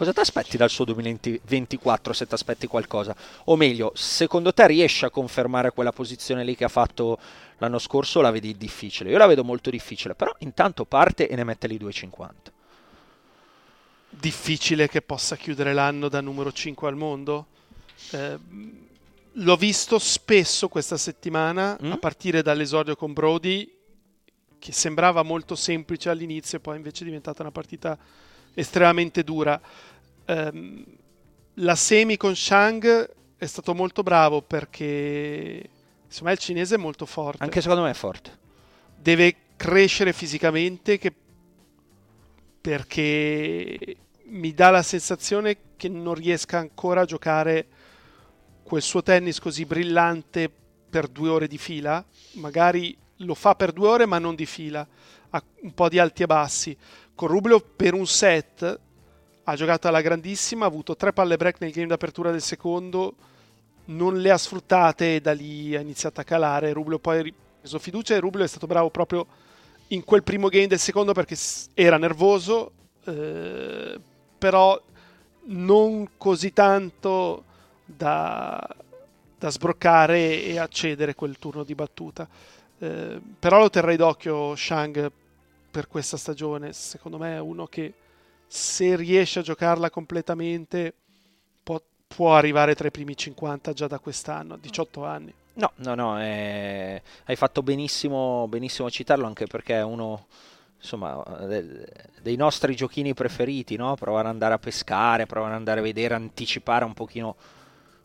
Cosa ti aspetti dal suo 2024 se ti aspetti qualcosa? O meglio, secondo te riesce a confermare quella posizione lì che ha fatto l'anno scorso la vedi difficile? Io la vedo molto difficile, però intanto parte e ne mette lì 2,50. Difficile che possa chiudere l'anno da numero 5 al mondo? Eh, l'ho visto spesso questa settimana, mm? a partire dall'esordio con Brody, che sembrava molto semplice all'inizio, poi invece è diventata una partita estremamente dura. Um, la semi con Shang è stato molto bravo perché insomma il cinese è molto forte. Anche secondo me è forte. Deve crescere fisicamente che... perché mi dà la sensazione che non riesca ancora a giocare quel suo tennis così brillante per due ore di fila. Magari lo fa per due ore ma non di fila, ha un po' di alti e bassi. Con Rublev per un set ha giocato alla grandissima, ha avuto tre palle break nel game d'apertura del secondo, non le ha sfruttate e da lì ha iniziato a calare. Rublev poi ha preso fiducia e Rublev è stato bravo proprio in quel primo game del secondo perché era nervoso, eh, però non così tanto da, da sbroccare e accedere quel turno di battuta. Eh, però lo terrei d'occhio Shang per questa stagione. Secondo me è uno che se riesce a giocarla completamente può, può arrivare tra i primi 50 già da quest'anno, a 18 anni. No, no, no, eh, hai fatto benissimo, benissimo a citarlo anche perché è uno insomma, dei nostri giochini preferiti, no? provare ad andare a pescare, provare ad andare a vedere, anticipare un pochino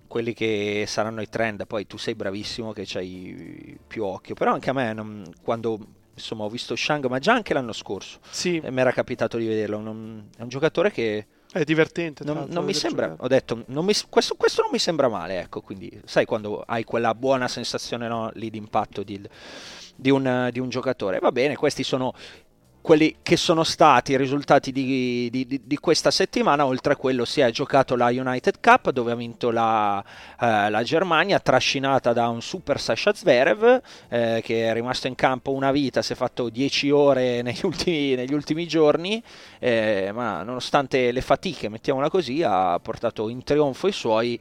quelli che saranno i trend. Poi tu sei bravissimo che c'hai più occhio, però anche a me non, quando insomma, ho visto Shang, ma già anche l'anno scorso sì. mi era capitato di vederlo, non, è un giocatore che... È divertente. Non, non mi sembra, giocare. ho detto, non mi, questo, questo, non mi sembra male, ecco, quindi sai quando hai quella buona sensazione no, lì di impatto di, di, un, di un giocatore. Va bene, questi sono quelli che sono stati i risultati di, di, di, questa settimana, oltre a quello si è giocato la United Cup dove ha vinto la, eh, la Germania, trascinata da un super Sasha Zverev eh, che è rimasto in campo una vita, si è fatto 10 ore negli ultimi, negli ultimi giorni, eh, ma nonostante le fatiche, mettiamola così, ha portato in trionfo i suoi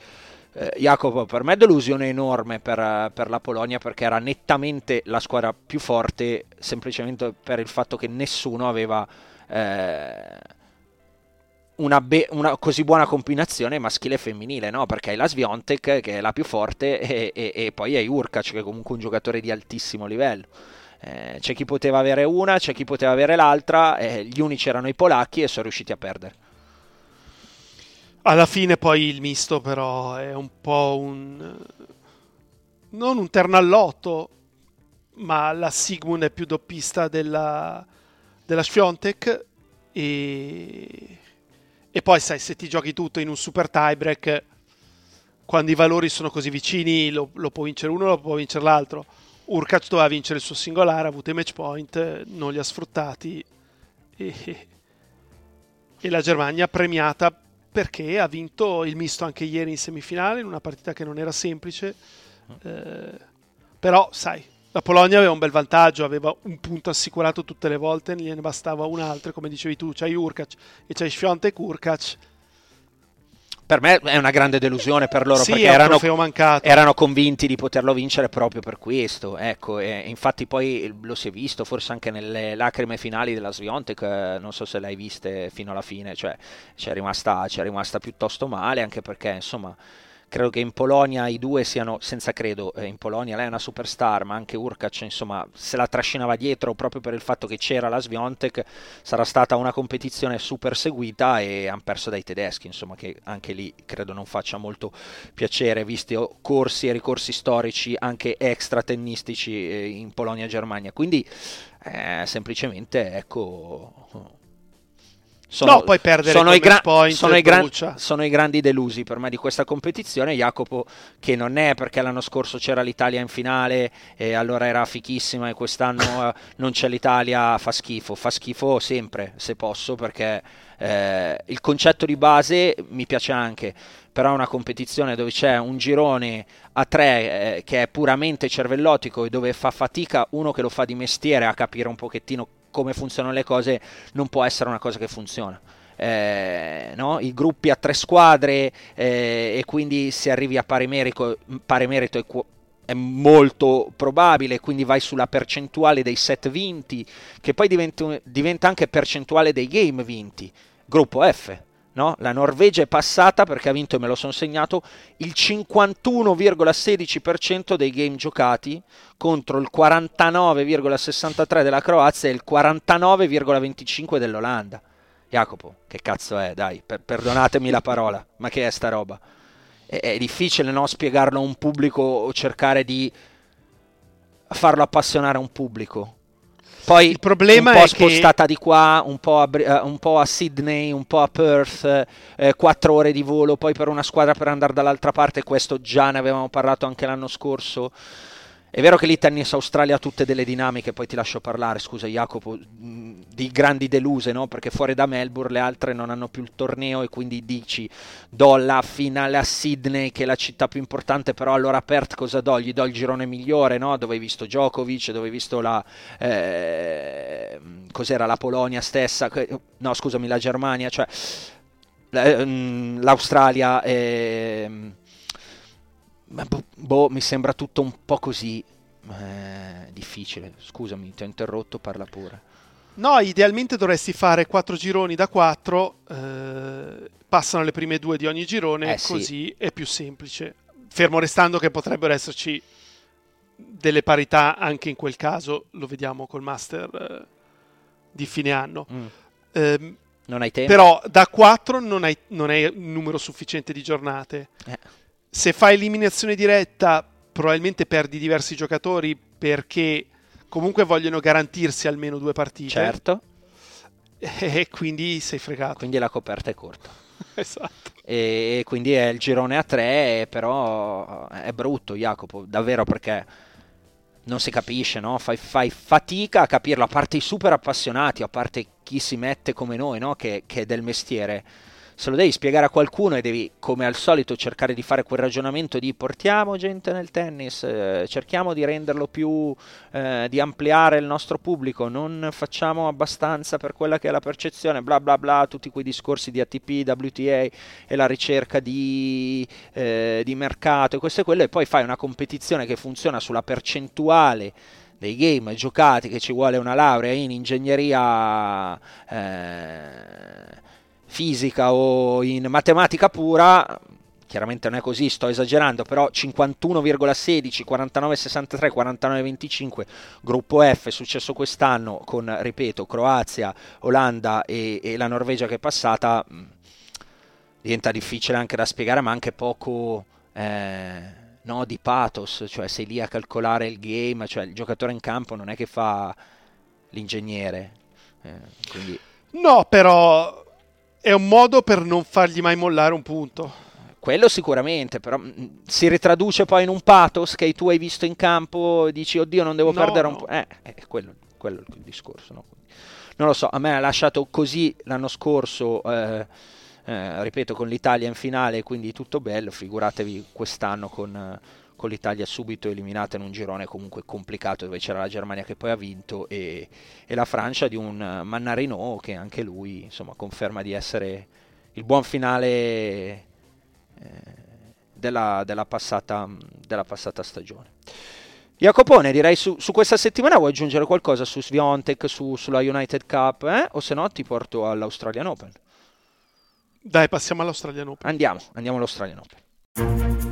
eh, Jacopo, per me è delusione enorme per, per, la Polonia perché era nettamente la squadra più forte, semplicemente per il fatto che nessuno aveva eh, una, be- una, così buona combinazione maschile e femminile, no? perché hai la Sviontek che è la più forte e, e, e poi hai Urkac che è comunque un giocatore di altissimo livello. Eh, c'è chi poteva avere una, c'è chi poteva avere l'altra, eh, gli unici erano i polacchi e sono riusciti a perdere. Alla fine poi il misto però è un po' un... non un ternallotto, ma la Sigmund è più doppista della, della Sfiontek e... e poi sai, se ti giochi tutto in un super tiebreak, quando i valori sono così vicini lo, lo può vincere uno, lo può vincere l'altro. Urkac doveva vincere il suo singolare, ha avuto i match point, non li ha sfruttati e, e la Germania premiata perché ha vinto il misto anche ieri in semifinale in una partita che non era semplice. Eh, però, sai, la Polonia aveva un bel vantaggio, aveva un punto assicurato tutte le volte, gliene bastava un altro, come dicevi tu, c'hai Urkac e c'hai Sfiontek Urkac per me è una grande delusione per loro sì, perché erano, erano, convinti di poterlo vincere proprio per questo. Ecco, infatti poi lo si è visto forse anche nelle lacrime finali della Sviontek, non so se l'hai viste fino alla fine, cioè c'è rimasta, c'è rimasta piuttosto male anche perché insomma credo che in Polonia i due siano, senza credo, eh, in Polonia lei è una superstar, ma anche Urkac, insomma, se la trascinava dietro proprio per il fatto che c'era la Sviontek, sarà stata una competizione super seguita e hanno perso dai tedeschi, insomma, che anche lì credo non faccia molto piacere, visti corsi e ricorsi storici anche extra tennistici eh, in Polonia e Germania. Quindi, eh, semplicemente, ecco sono, no, poi perdere sono i, gra- sono, i gran- sono i, grandi delusi per me di questa competizione. Jacopo, che non è perché l'anno scorso c'era l'Italia in finale e allora era fichissima, e quest'anno eh, non c'è l'Italia, fa schifo. Fa schifo sempre se posso, perché eh, il concetto di base mi piace anche. Però è una competizione dove c'è un girone a tre eh, che è puramente cervellotico e dove fa fatica uno che lo fa di mestiere a capire un pochettino come funzionano le cose non può essere una cosa che funziona. Eh, no? I gruppi a tre squadre eh, e quindi se arrivi a pari merito, pari merito è, è, molto probabile, quindi vai sulla percentuale dei set vinti, che poi diventa, diventa anche percentuale dei game vinti. Gruppo F, No? La Norvegia è passata perché ha vinto, e me lo sono segnato, il 51,16% dei game giocati contro il 49,63% della Croazia e il 49,25% dell'Olanda. Jacopo, che cazzo è? Dai, per- perdonatemi la parola, ma che è sta roba? È, è difficile no, spiegarlo a un pubblico o cercare di farlo appassionare a un pubblico. Poi Il problema un po' è che- spostata di qua, un po' a, eh, un po' a Sydney, un po' a Perth, eh, quattro ore di volo, poi per una squadra per andare dall'altra parte, questo già ne avevamo parlato anche l'anno scorso. È vero che lì Tennis Australia ha tutte delle dinamiche, poi ti lascio parlare, scusa Jacopo, mh, di grandi deluse, no? Perché fuori da Melbourne le altre non hanno più il torneo e quindi dici do la finale a Sydney che è la città più importante, però allora Perth cosa do? Gli do il girone migliore, no? Dove hai visto Djokovic, dove hai visto la... eh, cos'era la Polonia stessa? No, scusami, la Germania, cioè eh, mh, l'Australia... ehm, ma boh, boh, mi sembra tutto un po' così eh, difficile. Scusami, ti ho interrotto, parla pure. No, idealmente dovresti fare quattro gironi da quattro, eh, passano le prime due di ogni girone, Eh, sì. così è più semplice. Fermo restando che potrebbero esserci delle parità anche in quel caso, lo vediamo col Master eh, di fine anno. Mm. Ehm, Non hai tempo? però da 4 non hai, non hai un numero sufficiente di giornate. Eh, Se fai eliminazione diretta, probabilmente perdi diversi giocatori perché comunque vogliono garantirsi almeno due partite. certo, E quindi sei fregato. quindi la coperta è corta. Esatto. E quindi è il girone a tre, però è brutto, Jacopo, davvero perché non si capisce, no? Fai, fai fatica a capirlo, a parte i super appassionati, a parte chi si mette come noi, no? Che, che è del mestiere. Se lo devi spiegare a qualcuno e devi, come al solito, cercare di fare quel ragionamento di portiamo gente nel tennis, eh, cerchiamo di renderlo più, eh, di ampliare il nostro pubblico, non facciamo abbastanza per quella che è la percezione, bla bla bla, tutti quei discorsi di ATP, WTA e la ricerca di, eh, di mercato e questo e quello, e poi fai una competizione che funziona sulla percentuale dei game giocati che ci vuole una laurea in ingegneria eh, fisica o in matematica pura chiaramente non è così, sto esagerando, però 51,16, 49,63, 49,25, gruppo F, successo quest'anno con, ripeto, Croazia, Olanda e, e la Norvegia che è passata, mh, diventa difficile anche da spiegare, ma anche poco eh, no, di pathos, cioè sei lì a calcolare il game, cioè il giocatore in campo non è che fa l'ingegnere, eh, quindi No, però è un modo per non fargli mai mollare un punto. Quello sicuramente, però mh, si ritraduce poi in un pathos che tu hai visto in campo e dici, oddio, non devo No, perdere un no. po'. Eh, è quello, quello è il discorso. no? Non lo so, a me ha lasciato così l'anno scorso, eh, eh, ripeto, con l'Italia in finale, quindi tutto bello. Figuratevi quest'anno con, eh, con l'Italia subito eliminata in un girone comunque complicato, dove c'era la Germania che poi ha vinto e, e la Francia di un eh, Mannarino che anche lui insomma conferma di essere il buon finale eh, della, della passata, della passata stagione. Jacopone, direi su, su questa settimana vuoi aggiungere qualcosa su Sviontek, su, sulla United Cup, eh? o se no ti porto all'Australian Open. Dai, passiamo all'Australian Open. Andiamo, andiamo all'Australian Open.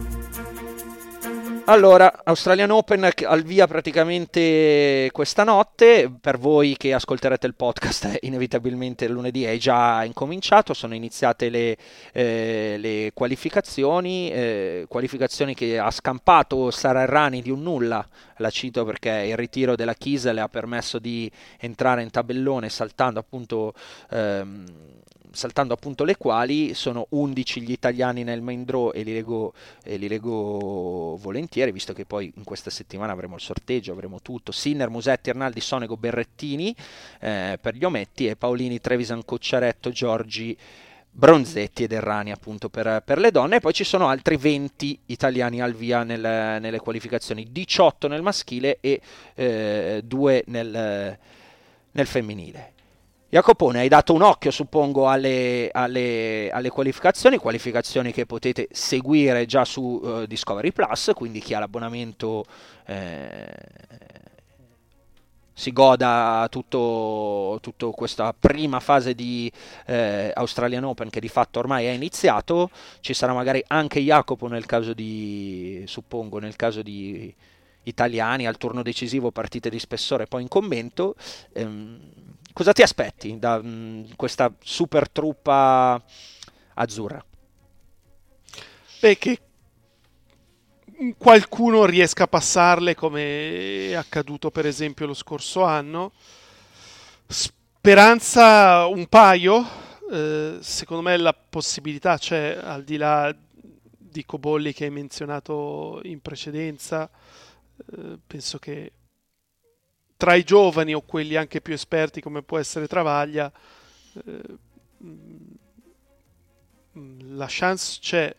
Allora, Australian Open al via praticamente questa notte, per voi che ascolterete il podcast inevitabilmente lunedì è già incominciato, sono iniziate le, eh, le qualificazioni, eh, qualificazioni che ha scampato Sara Errani di un nulla, la cito perché il ritiro della Chisa le ha permesso di entrare in tabellone saltando appunto... ehm, saltando appunto le quali sono 11 gli italiani nel main draw e li leggo, e li leggo volentieri visto che poi in questa settimana avremo il sorteggio, avremo tutto. Sinner, Musetti, Arnaldi, Sonego, Berrettini eh, per gli ometti e Paolini, Trevisan, Cocciaretto, Giorgi Bronzetti ed Errani appunto per, per le donne. E poi ci sono altri 20 italiani al via nel- nelle qualificazioni. 18 nel maschile e 2 nel, nel femminile Jacopone, hai dato un occhio, suppongo, alle, alle- alle qualificazioni, qualificazioni che potete seguire già su eh, Discovery Plus, quindi chi ha l'abbonamento eh, si goda tutto questa prima fase di eh, Australian Open che di fatto ormai è iniziato. Ci sarà magari anche Jacopo nel caso di, suppongo, nel caso di italiani al turno decisivo, partite di spessore poi in commento. Ehm, cosa ti aspetti da mh, questa super truppa azzurra? Beh, che qualcuno riesca a passarle come è accaduto per esempio lo scorso anno. Speranza un paio, eh, secondo me la possibilità c'è al di là di Cobolli che hai menzionato in precedenza, eh, penso che tra i giovani o quelli anche più esperti come può essere Travaglia, eh, mm, la chance c'è.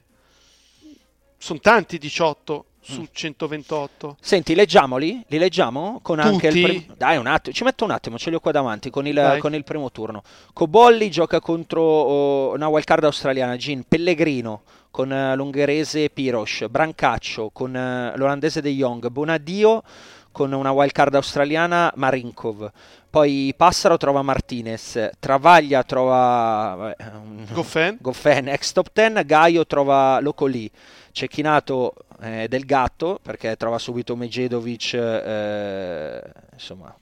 Sono tanti 18 su mm. 128. Senti, leggiamoli? Li leggiamo? Con anche il prim- Dai, un attimo, ci metto un attimo, ce li ho qua davanti con il, con il primo turno. Cobolli gioca contro oh, una wildcard australiana, Gin Pellegrino con uh, l'ungherese Piros, Brancaccio con uh, l'olandese De Jong, Bonadio con una wildcard australiana Marinkov. Poi Passaro trova Martinez, Travaglia trova vabbè, Goffen. Goffen, ex top 10, Gaio trova Locoli, Cecchinato eh, del Gatto perché trova subito Mejedovic, eh, insomma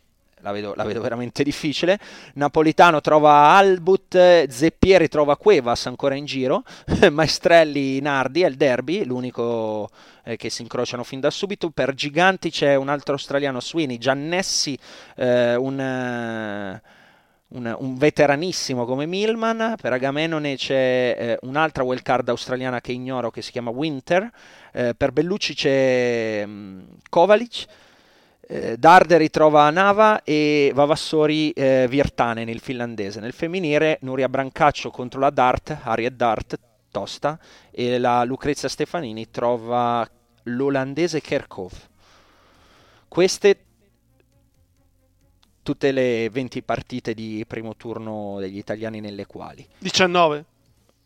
la vedo, la vedo, veramente difficile. Napolitano trova Albut, Zeppieri trova Cuevas ancora in giro, Maestrelli Nardi è il derby, l'unico eh, che si incrociano fin da subito. Per Giganti c'è un altro australiano, Sweeney, Giannessi, eh, un, uh, un, un, veteranissimo come Milman. Per Agamenone c'è eh, un'altra wildcard australiana che ignoro che si chiama Winter. Eh, per Bellucci c'è um, Kovalic eh, Darder ritrova Nava e Vavassori eh, Virtanen, il finlandese. Nel femminile Nuria Brancaccio contro la Dart, Harriet Dart, tosta, e la Lucrezia Stefanini trova l'olandese Kerkov. Queste tutte le 20 partite di primo turno degli italiani nelle quali. 19.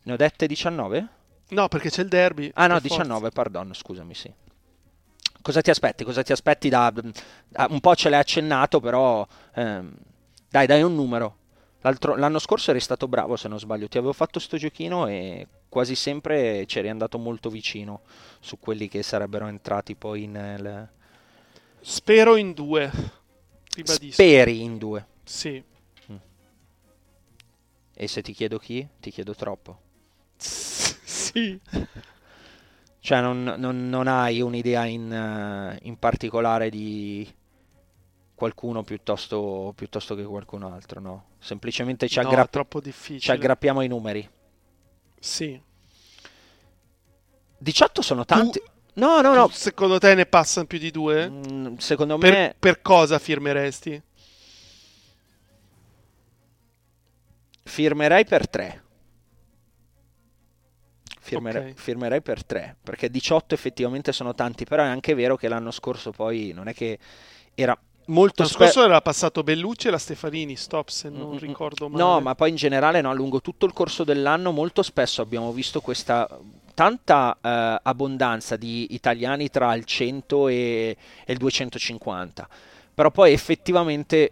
Ne ho dette 19? No, perché c'è il derby. Ah no, 19, forza. pardon, scusami, sì cosa ti aspetti? Cosa ti aspetti da, un po' ce l'hai accennato, però ehm, dai, dai un numero. l'anno scorso eri stato bravo, se non sbaglio, ti avevo fatto sto giochino e quasi sempre c'eri andato molto vicino su quelli che sarebbero entrati poi nel... Spero in due. Ribadisco. Speri in due. Sì. Mm. E se ti chiedo chi? Ti chiedo troppo. sì. Cioè non, non, non hai un'idea in, uh, in, particolare di qualcuno piuttosto, piuttosto, che qualcun altro, no? Semplicemente ci, no, aggrapp- ci aggrappiamo ai numeri. Sì. 18 sono tanti. Tu, no, no, no. Secondo te ne passano più di due? Mm, secondo per, me... Per cosa firmeresti? Firmerei per tre. Firmerei, okay. firmerei, per 3 perché 18 effettivamente sono tanti però è anche vero che l'anno scorso poi non è che era molto l'anno scorso era passato Bellucci e la Stefanini stop se non mm-hmm. ricordo male no ma poi in generale no, lungo tutto il corso dell'anno molto spesso abbiamo visto questa tanta eh, abbondanza di italiani tra il 100 e, e il 250 però poi effettivamente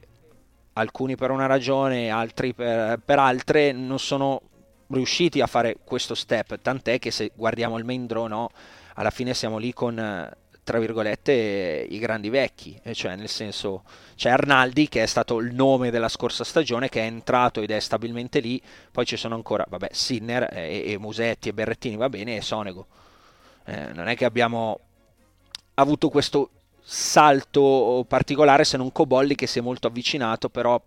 alcuni per una ragione altri per, per altre non sono riusciti a fare questo step, tant'è che se guardiamo il main draw, no, alla fine siamo lì con tra virgolette i grandi vecchi, cioè nel senso c'è Arnaldi che è stato il nome della scorsa stagione che è entrato ed è stabilmente lì, poi ci sono ancora, vabbè, Sinner e, e Musetti e Berrettini va bene e Sonego. Eh, non è che abbiamo avuto questo salto particolare se non Cobolli che si è molto avvicinato, però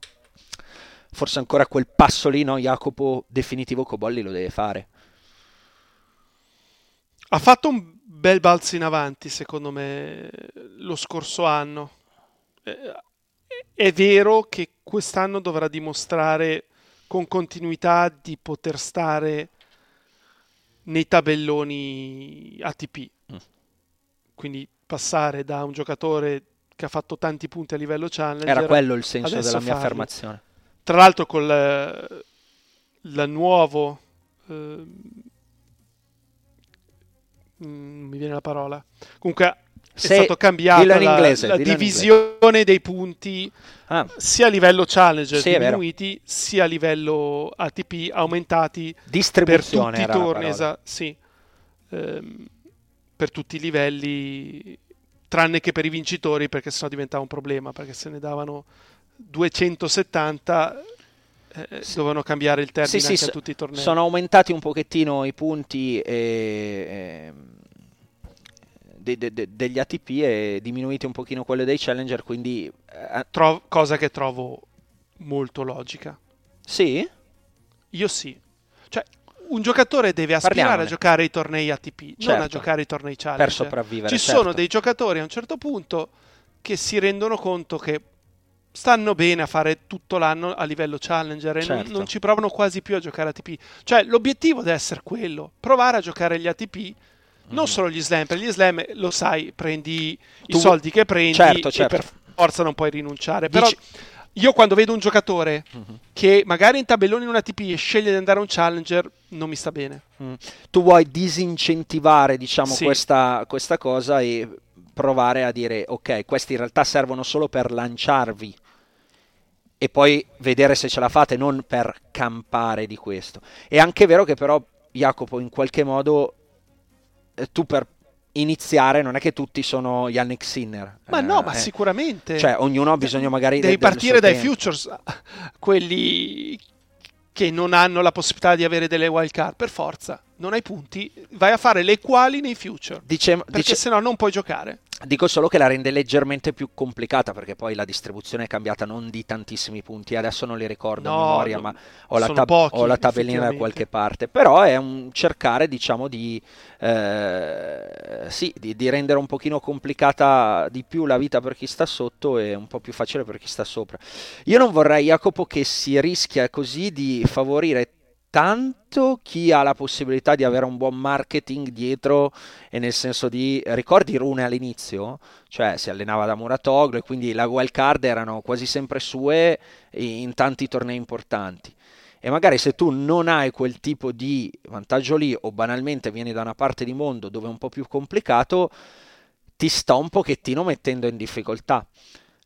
forse ancora quel passo lì, no? Jacopo definitivo Cobolli lo deve fare. Ha fatto un bel balzo in avanti, secondo me, lo scorso anno. Eh, è vero che quest'anno dovrà dimostrare con continuità di poter stare nei tabelloni ATP. Mm. Quindi passare da un giocatore che ha fatto tanti punti a livello challenge. Era quello il senso della mia farli. affermazione. Tra l'altro con la, la nuovo... Eh, mi viene la parola. Comunque è Se, stato cambiato la, inglese, la divisione dei punti ah. sia a livello challenger sì, diminuiti sia a livello ATP aumentati per tutti i torni esa- sì, ehm, per tutti i livelli tranne che per i vincitori perché sennò diventava un problema, perché se ne davano 270 eh, sì. dovevano cambiare il termine sì, sì, a tutti i tornei. Sono aumentati un pochettino i punti e, e, de, de, degli ATP e diminuiti un pochino quelli dei Challenger, quindi... Eh, Tro- cosa che trovo molto logica. Sì? Io sì. Cioè, un giocatore deve aspirare Parliamone. a giocare i tornei ATP, certo. non a certo. giocare i tornei Challenger. Per sopravvivere. Ci certo. sono dei giocatori a un certo punto che si rendono conto che stanno bene a fare tutto l'anno a livello challenger e certo. non, non, ci provano quasi più a giocare ATP. Cioè, l'obiettivo deve essere quello, provare a giocare gli ATP, non mm. solo gli slam, per gli slam lo sai, prendi tu... i soldi che prendi certo, certo. e per forza non puoi rinunciare. Dici... Però io quando vedo un giocatore mm-hmm. che magari in tabellone in un ATP e sceglie di andare a un challenger, non mi sta bene. Mm. Tu vuoi disincentivare, diciamo, sì. questa, questa cosa e provare a dire ok, questi in realtà servono solo per lanciarvi e poi vedere se ce la fate, non per campare di questo. È anche vero che però, Jacopo, in qualche modo eh, tu per iniziare non è che tutti sono Yannick Sinner. Ma eh, no, ma eh, sicuramente. Cioè, ognuno ha bisogno magari... Devi de- partire dai tempo. futures, quelli che non hanno la possibilità di avere delle wild card, per forza. Non hai punti, vai a fare le quali nei future. Dice, perché dice... se no non puoi giocare. Dico solo che la rende leggermente più complicata perché poi la distribuzione è cambiata non di tantissimi punti, adesso non li ricordo no, a memoria, ma ho la, tab- pochi, ho la, tabellina da qualche parte. Però è un cercare, diciamo, di, eh, sì, di, di, rendere un pochino complicata di più la vita per chi sta sotto e un po' più facile per chi sta sopra. Io non vorrei, Jacopo, che si rischia così di favorire tanto chi ha la possibilità di avere un buon marketing dietro e nel senso di ricordi Rune all'inizio? Cioè si allenava da Muratoglu e quindi la wild card erano quasi sempre sue in tanti tornei importanti. E magari se tu non hai quel tipo di vantaggio lì o banalmente vieni da una parte di mondo dove è un po' più complicato ti sta un pochettino mettendo in difficoltà.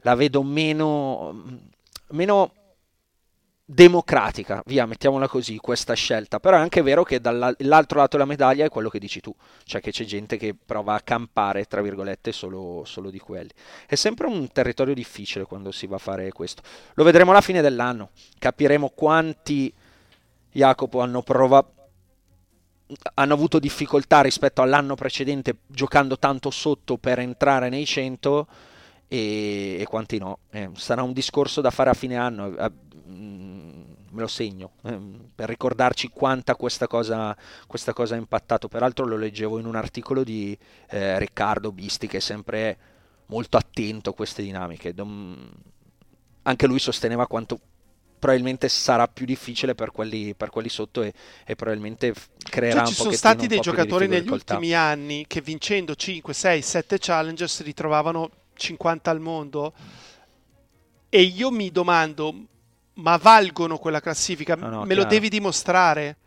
La vedo meno meno democratica, via, mettiamola così, questa scelta. Però è anche vero che dall'altro lato della medaglia è quello che dici tu, cioè che c'è gente che prova a campare, tra virgolette, solo, solo di quelli. È sempre un territorio difficile quando si va a fare questo. Lo vedremo alla fine dell'anno, capiremo quanti Jacopo hanno provato hanno avuto difficoltà rispetto all'anno precedente giocando tanto sotto per entrare nei 100 e, e quanti no. Eh, sarà un discorso da fare a fine anno. Eh, me lo segno ehm, per ricordarci quanta questa cosa, questa cosa ha impattato. Peraltro lo leggevo in un articolo di eh, Riccardo Bisti che è sempre molto attento a queste dinamiche. Dom... Anche lui sosteneva quanto probabilmente sarà più difficile per quelli, per quelli sotto e, e, probabilmente creerà cioè, un po' Ci sono stati dei giocatori negli ultimi anni che vincendo 5, 6, 7 challenger si ritrovavano 50 al mondo e io mi domando ma valgono quella classifica, no, no, me chiaro. lo devi dimostrare.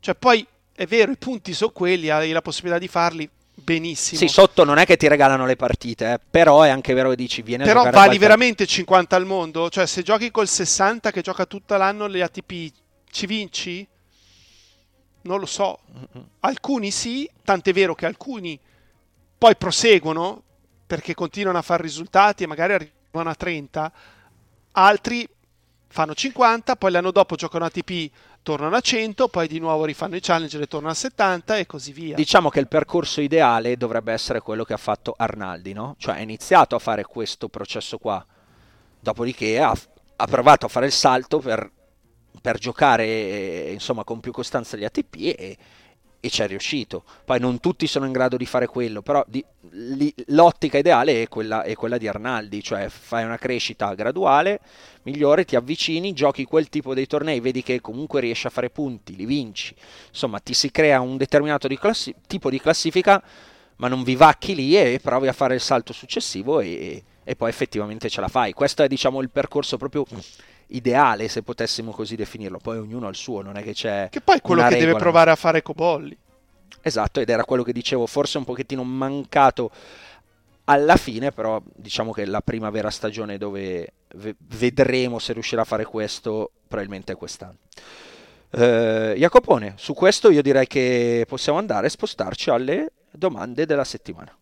Cioè, poi è vero, i punti sono quelli, hai la possibilità di farli benissimo. Sì, sotto non è che ti regalano le partite, eh, però è anche vero che dici viene Però vali qualche... veramente 50 al mondo? Cioè, se giochi col 60 che gioca tutto l'anno le ATP, ci vinci? Non lo so. Alcuni sì, tant'è vero che alcuni poi proseguono perché continuano a fare risultati e magari arrivano a 30, altri fanno 50, poi l'anno dopo giocano ATP, tornano a 100, poi di nuovo rifanno i challenge e tornano a 70 e così via. Diciamo che il percorso ideale dovrebbe essere quello che ha fatto Arnaldi, no? Cioè ha iniziato a fare questo processo qua, dopodiché ha, ha provato a fare il salto per, per giocare insomma con più costanza gli ATP e, e ci è riuscito. Poi non tutti sono in grado di fare quello, però di, li, l'ottica ideale è quella, è quella, di Arnaldi, cioè fai una crescita graduale, migliore, ti avvicini, giochi quel tipo di tornei, vedi che comunque riesci a fare punti, li vinci, insomma ti si crea un determinato di classi- tipo di classifica, ma non vivacchi lì e provi a fare il salto successivo e, e poi effettivamente ce la fai. Questo è diciamo il percorso proprio ideale, se potessimo così definirlo. Poi ognuno ha il suo, non è che c'è. Che poi è quello che regola. deve provare a fare Cobolli. Esatto, ed era quello che dicevo, forse un pochettino mancato alla fine, però diciamo che la prima vera stagione dove vedremo se riuscirà a fare questo probabilmente è quest'anno. Eh, Jacopone, su questo io direi che possiamo andare a spostarci alle domande della settimana.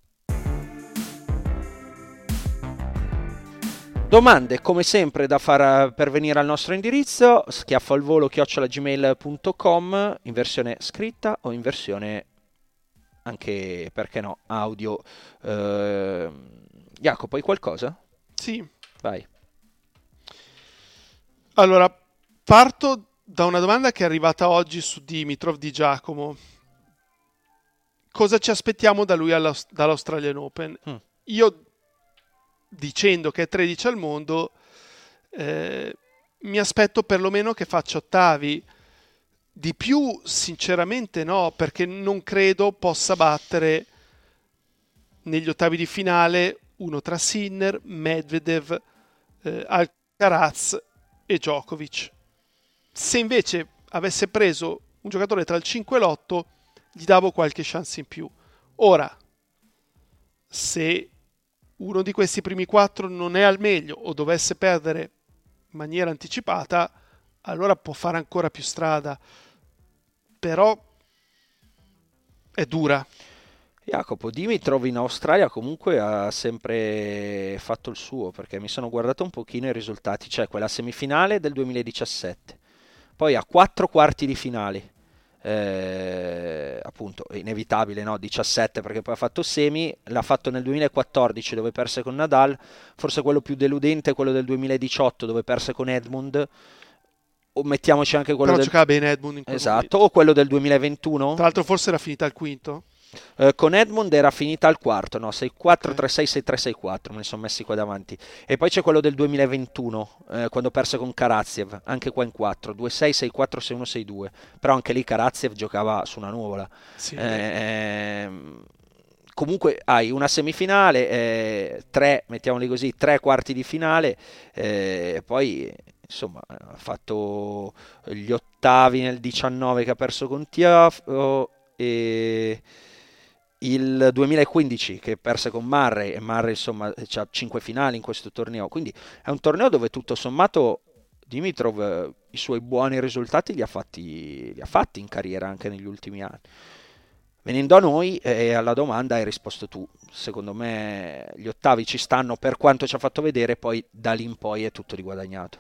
Domande come sempre da far pervenire al nostro indirizzo schiaffo al volo chiocciolagmail.com in versione scritta o in versione anche perché no audio. Eh, Jacopo, hai qualcosa? Sì. Vai. Allora, parto da una domanda che è arrivata oggi su Dimitrov di Giacomo. Cosa ci aspettiamo da lui dall'Australian Open? Mm. Io dicendo che è 13 al mondo, eh, mi aspetto perlomeno che faccia ottavi. Di più, sinceramente, no, perché non credo possa battere negli ottavi di finale uno tra Sinner, Medvedev, eh, Alcaraz e Djokovic. Se invece avesse preso un giocatore tra il 5 e l'8, gli davo qualche chance in più. Ora, se uno di questi primi quattro non è al meglio o dovesse perdere in maniera anticipata, allora può fare ancora più strada. Però è dura. Jacopo Dimitrov in Australia comunque ha sempre fatto il suo perché mi sono guardato un pochino i risultati, cioè quella semifinale del 2017, poi a quattro quarti di finale, eh, appunto inevitabile no? 17 perché poi ha fatto semi. L'ha fatto nel 2014 dove perse con Nadal. Forse quello più deludente è quello del 2018 dove perse con Edmund. O mettiamoci anche quello però del... giocava bene Edmund in esatto momento. o quello del 2021 tra l'altro forse era finita al quinto Uh, con Edmund era finita al quarto, no? 6-4, okay. 3-6, 6-3, 6-4, me ne sono messi qua davanti. E poi c'è quello del 2021, eh, quando perse con Karaziev, anche qua in 4, 2-6, 6-4, 6-1, 6-2. Però anche lì Karaziev giocava su una nuvola. Sì. Eh, comunque hai una semifinale, eh, tre, mettiamoli così, tre quarti di finale, eh, poi insomma ha fatto gli ottavi nel 19 che ha perso con Tiafo e il 2015 che perse con Murray e Murray insomma ha 5 finali in questo torneo. Quindi è un torneo dove tutto sommato Dimitrov eh, i suoi buoni risultati li ha, fatti, li ha fatti in carriera anche negli ultimi anni. Venendo a noi eh, alla domanda hai risposto tu. Secondo me gli ottavi ci stanno per quanto ci ha fatto vedere poi da lì in poi è tutto riguadagnato.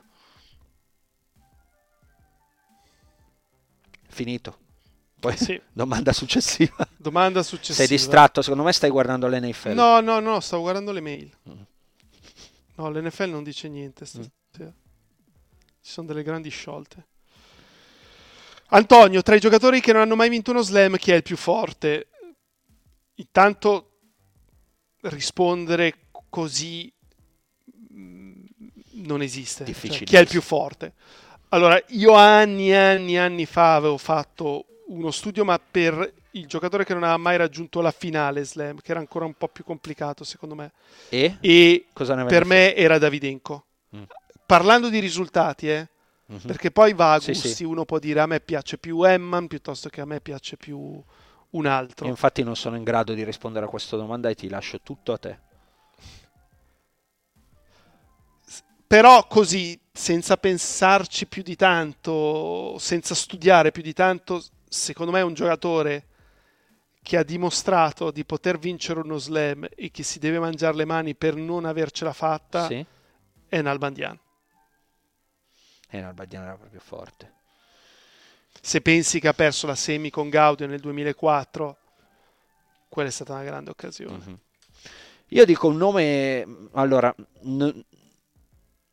Finito poi sì. domanda successiva. Domanda successiva. Sei distratto, secondo me stai guardando l'NFL. No, no, no, stavo guardando le mail. Mm. No, l'NFL non dice niente stasera. Mm. Ci sono delle grandi sciolte. Antonio, tra i giocatori che non hanno mai vinto uno slam, chi è il più forte? Intanto rispondere così mm, non esiste. Cioè, chi è il più forte? Allora, io anni e anni e anni fa avevo fatto uno studio, ma per il giocatore che non aveva mai raggiunto la finale slam, che era ancora un po' più complicato secondo me. E? e per me era Davidenko. Mm. Parlando di risultati, eh, mm-hmm. perché poi va a gusti, sì, sì. uno può dire a me piace più Emman piuttosto che a me piace più un altro. Io infatti non sono in grado di rispondere a questa domanda e ti lascio tutto a te. Però così, senza pensarci più di tanto, senza studiare più di tanto, secondo me è un giocatore che ha dimostrato di poter vincere uno slam e che si deve mangiare le mani per non avercela fatta sì. è Nalbandian. E Nalbandian era proprio forte. Se pensi che ha perso la semi con Gaudio nel 2004, quella è stata una grande occasione. Mm-hmm. Io dico un nome, allora, n-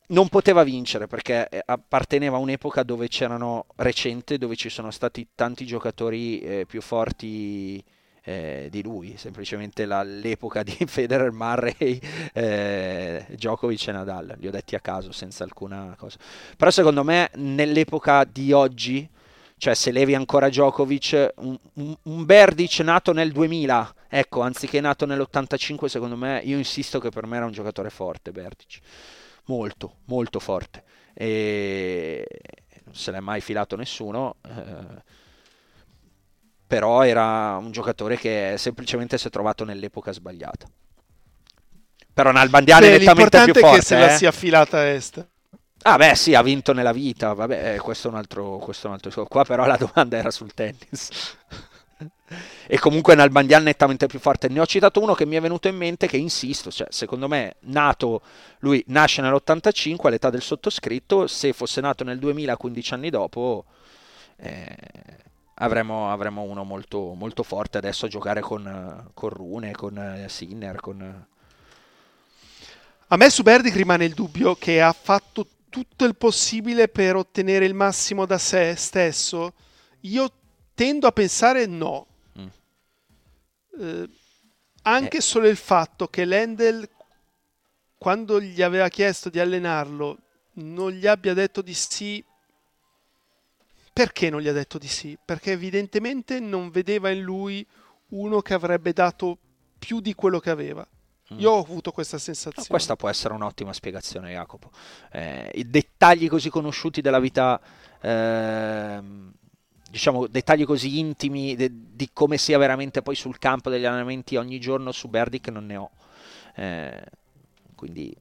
non poteva vincere perché eh, apparteneva a un'epoca dove c'erano recente, dove ci sono stati tanti giocatori eh, più forti eh, di lui, semplicemente la, l'epoca di Federer, Murray, eh, Djokovic e Nadal, li ho detti a caso senza alcuna cosa. Però secondo me nell'epoca di oggi, cioè se levi ancora Djokovic, un, un, un Berdic nato nel 2000, ecco, anziché nato nell'85, secondo me, io insisto che per me era un giocatore forte Berdic molto, molto forte. E non se l'è mai filato nessuno. Eh, però era un giocatore che semplicemente si è trovato nell'epoca sbagliata. Però Nalbandiano beh, è nettamente più forte. è che se eh? la sia filata a est. Ah beh sì, ha vinto nella vita, vabbè, eh, questo è un altro, questo è un altro... Qua però la domanda era sul tennis. E comunque Nalbandian nettamente più forte. Ne ho citato uno che mi è venuto in mente che insisto, cioè, secondo me nato, lui nasce nell'85 all'età del sottoscritto, se fosse nato nel 2000, 15 anni dopo, eh, avremmo, avremmo, uno molto, molto, forte adesso a giocare con, con Rune, con eh, Sinner, con... A me su Berdic rimane il dubbio che ha fatto tutto il possibile per ottenere il massimo da sé stesso. Io tendo a pensare no. Eh, anche eh. solo il fatto che Lendl, quando gli aveva chiesto di allenarlo, non gli abbia detto di sì. Perché non gli ha detto di sì? Perché evidentemente non vedeva in lui uno che avrebbe dato più di quello che aveva. Mm. Io ho avuto questa sensazione. No, questa può essere un'ottima spiegazione, Jacopo. Eh, I dettagli così conosciuti della vita eh, diciamo, dettagli così intimi de, di come sia veramente poi sul campo degli allenamenti ogni giorno su Berdic non ne ho. Eh, quindi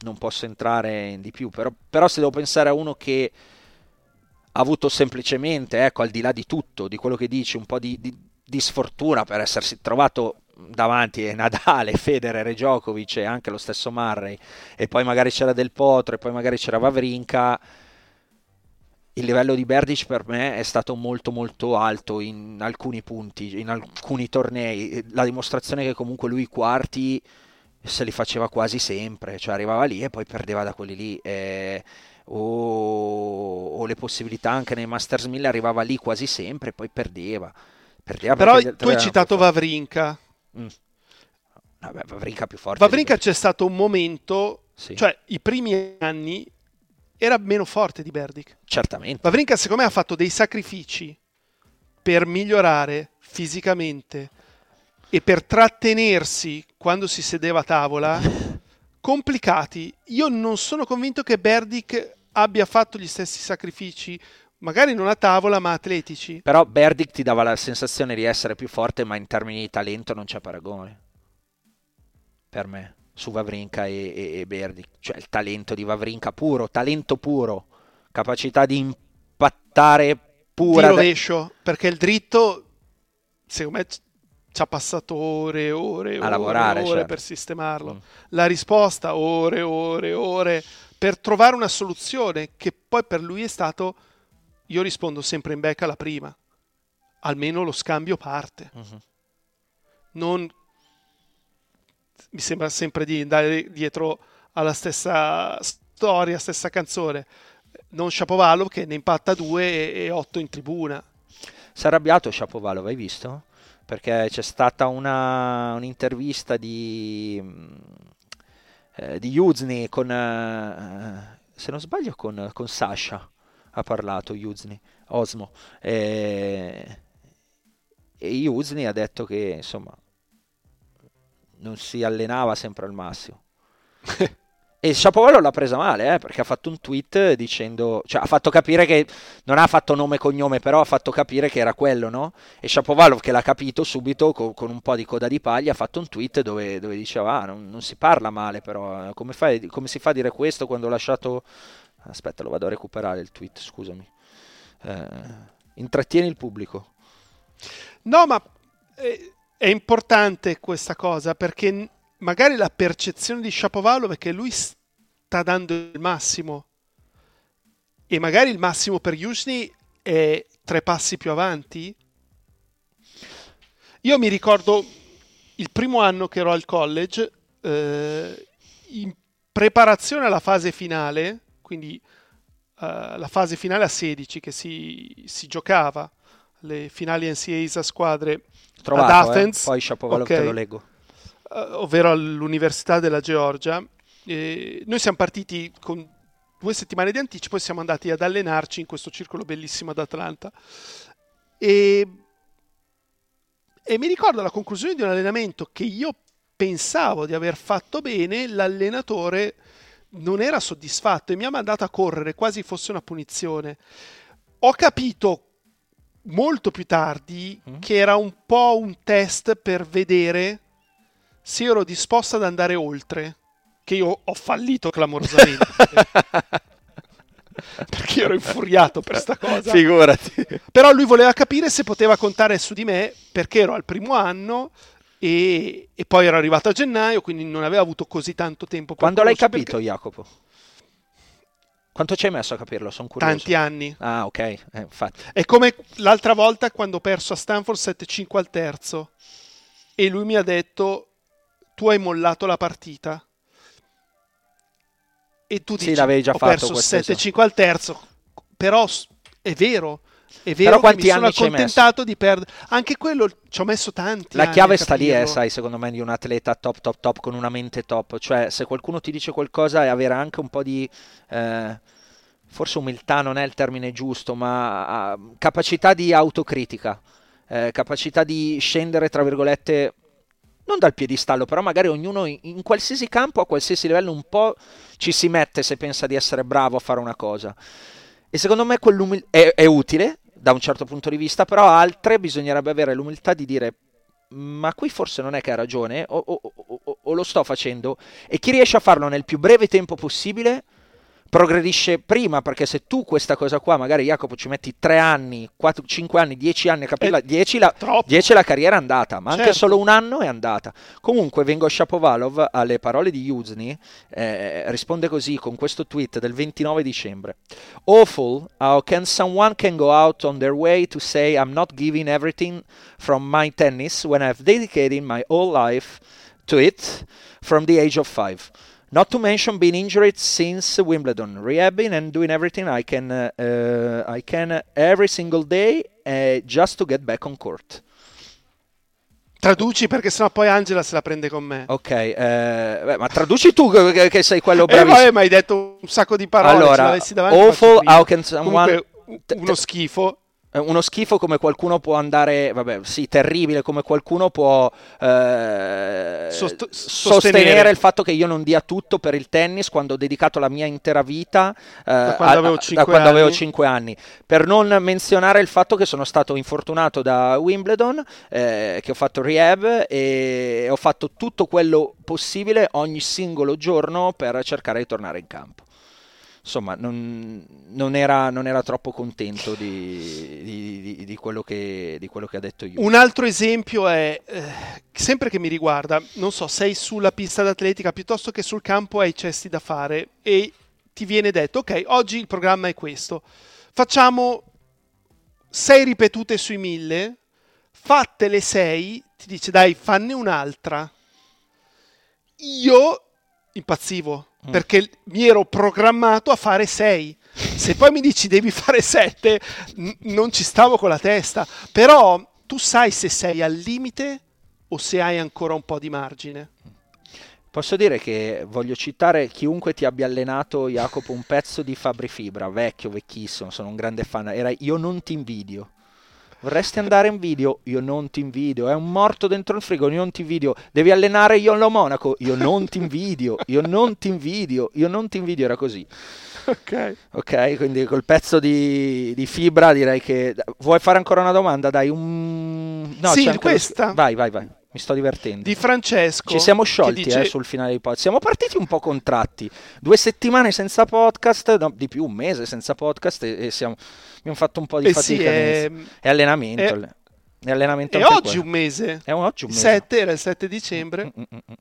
non posso entrare di più. Però, però, se devo pensare a uno che ha avuto semplicemente, ecco, al di là di tutto, di quello che dici, un po' di, di, di sfortuna per essersi trovato davanti a Nadale, Federer e Djokovic e anche lo stesso Murray e poi magari c'era Del Potro e poi magari c'era Vavrinka il livello di Berdic per me è stato molto molto alto in alcuni punti, in alcuni tornei, la dimostrazione che comunque lui i quarti se li faceva quasi sempre, cioè arrivava lì e poi perdeva da quelli lì. Eh, o, o, le possibilità anche nei Masters 1000 arrivava lì quasi sempre e poi perdeva. perdeva Però tu hai citato Vavrinka. Mm. Vabbè, Vavrinka più forte. Vavrinka c'è stato un momento, sì. cioè i primi anni era meno forte di Berdic. Certamente. Vavrinka secondo me ha fatto dei sacrifici per migliorare fisicamente e per trattenersi quando si sedeva a tavola complicati. Io non sono convinto che Berdic abbia fatto gli stessi sacrifici, magari non a tavola, ma atletici. Però Berdic ti dava la sensazione di essere più forte, ma in termini di talento non c'è paragone. Per me su Vavrinka e, e, e Berdi, cioè il talento di Vavrinka puro, talento puro, capacità di impattare pura. Di rovescio, da... perché il dritto, secondo me, ci ha passato ore e ore, ore, lavorare, ore certo. per sistemarlo. Mm. La risposta, ore e ore e ore, per trovare una soluzione che poi per lui è stato, io rispondo sempre in becca alla prima, almeno lo scambio parte. Mm-hmm. Non mi sembra sempre di andare dietro alla stessa storia, stessa canzone. Non Shapovalov che ne impatta due e, otto in tribuna. Si è arrabbiato Shapovalov, hai visto? Perché c'è stata una, un'intervista di, eh, di Yuzny con, eh, se non sbaglio, con, con Sasha. Ha parlato Yuzny, Osmo. E, e Yuzny ha detto che insomma non si allenava sempre al massimo. e Shapovalov l'ha presa male, eh, perché ha fatto un tweet dicendo, cioè ha fatto capire che non ha fatto nome e cognome, però ha fatto capire che era quello, no? E Shapovalov che l'ha capito subito con, con un po' di coda di paglia ha fatto un tweet dove, dove diceva, ah, non, non, si parla male però, eh, come, fai, come si fa a dire questo quando ho lasciato... Aspetta, lo vado a recuperare il tweet, scusami. Eh, intrattieni il pubblico. No, ma... Eh è importante questa cosa perché magari la percezione di Shapovalov è che lui sta dando il massimo e magari il massimo per Yusni è tre passi più avanti. Io mi ricordo il primo anno che ero al college, eh, in preparazione alla fase finale, quindi uh, la fase finale a 16 che si, si giocava, le finali NCAA a squadre Trovato, ad Athens. Eh? Poi Shapovalov okay. te lo leggo. Uh, ovvero all'Università della Georgia. E noi siamo partiti con due settimane di anticipo e siamo andati ad allenarci in questo circolo bellissimo ad Atlanta. E, e mi ricordo la conclusione di un allenamento che io pensavo di aver fatto bene, l'allenatore non era soddisfatto e mi ha mandato a correre quasi fosse una punizione. Ho capito molto più tardi mm. che era un po' un test per vedere se ero disposto ad andare oltre, che io ho fallito clamorosamente. perché ero infuriato per sta cosa. Figurati. Però lui voleva capire se poteva contare su di me perché ero al primo anno e, e poi ero arrivato a gennaio, quindi non aveva avuto così tanto tempo. Quando l'hai capito, perché- Jacopo? Quanto ci hai messo a capirlo? Sono curioso. Tanti anni. Ah, ok, eh, infatti. È come l'altra volta quando ho perso a Stanford 7-5 al terzo e lui mi ha detto tu hai mollato la partita. E tu Sì, dici l'avevi già ho fatto perso questo, 7-5 al terzo, però è vero. È vero Però quanti mi sono anni ci hai accontentato di perdere. Anche quello ci ho messo tanti. La chiave sta lì, eh, sai, secondo me, di un atleta top, top, top, con una mente top. Cioè, se qualcuno ti dice qualcosa, è avere anche un po' di... eh, forse umiltà non è il termine giusto, ma ah, capacità di autocritica, eh, capacità di scendere, tra virgolette, non dal piedistallo, però magari ognuno in, in qualsiasi campo, a qualsiasi livello, un po' ci si mette se pensa di essere bravo a fare una cosa. E secondo me quell'umil- è, è utile da un certo punto di vista, però altre bisognerebbe avere l'umiltà di dire ma qui forse non è che ha ragione o- o- o- o lo sto facendo e chi riesce a farlo nel più breve tempo possibile progredisce prima perché se tu questa cosa qua magari Jacopo ci metti 3 anni, 4, 5 anni, 10 anni a capirla, Eh, 10 la, troppo. 10 la carriera è andata, ma anche Certo. solo un anno è andata. Comunque vengo Shapovalov alle parole di Yuzny, eh, risponde così con questo tweet del 29 dicembre. Awful how can someone can go out on their way to say I'm not giving everything from my tennis when I've dedicated my whole life to it from the age of five. Not to mention being injured since Wimbledon, rehabbing and doing everything I can, uh, I can every single day uh, just to get back on court. Traduci perché sennò poi Angela se la prende con me. Ok, eh, beh, ma traduci tu che, che sei quello Eh, bravissimo. vabbè, ma hai detto un sacco di parole. allora, awful how can someone... Comunque, uno schifo. Eh, uno schifo come qualcuno può andare, vabbè, sì, terribile come qualcuno può eh, Sost- sostenere. sostenere. il fatto che io non dia tutto per il tennis quando ho dedicato la mia intera vita eh, quando a- avevo a- cinque da quando avevo anni. 5 anni. Per non menzionare il fatto che sono stato infortunato da Wimbledon, eh, che ho fatto rehab e ho fatto tutto quello possibile ogni singolo giorno per cercare di tornare in campo insomma, non, non era, non era troppo contento di, di- di- quello che, di quello che ha detto io. Un altro esempio è, eh, sempre che mi riguarda, non so, sei sulla pista d'atletica piuttosto che sul campo hai cesti da fare e ti viene detto, ok, oggi il programma è questo, facciamo sei ripetute sui mille, fatte le sei, ti dice dai, fanne un'altra. Io impazzivo perché mi ero programmato a fare 6. Se poi mi dici devi fare 7, non ci stavo con la testa. Però tu sai se sei al limite o se hai ancora un po' di margine. Posso dire che voglio citare chiunque ti abbia allenato, Jacopo, un pezzo di Fabri Fibra, vecchio, vecchissimo, sono un grande fan. Era Io non ti invidio. Vorresti andare in video? Io non ti invidio. È un morto dentro il frigo, io non ti invidio. Devi allenare io lo Monaco? Io non ti invidio. Io non ti invidio. Io non ti invidio. Era così. Ok. Ok, quindi col pezzo di, di fibra direi che... Vuoi fare ancora una domanda? Dai, un... No, Sì, c'è anche questa. Vai, vai, vai. Mi sto divertendo. Di Francesco. Ci siamo sciolti dice- eh, sul finale dei podcast. Siamo partiti un po' contratti. Due settimane senza podcast, no, di più, un mese senza podcast e, e siamo, abbiamo fatto un po' di Eh sì, fatica. è- all'inizio. è allenamento. è- è allenamento E anche oggi quello. un mese. È un- oggi un mese. 7 era il 7 dicembre. Mm, mm, mm.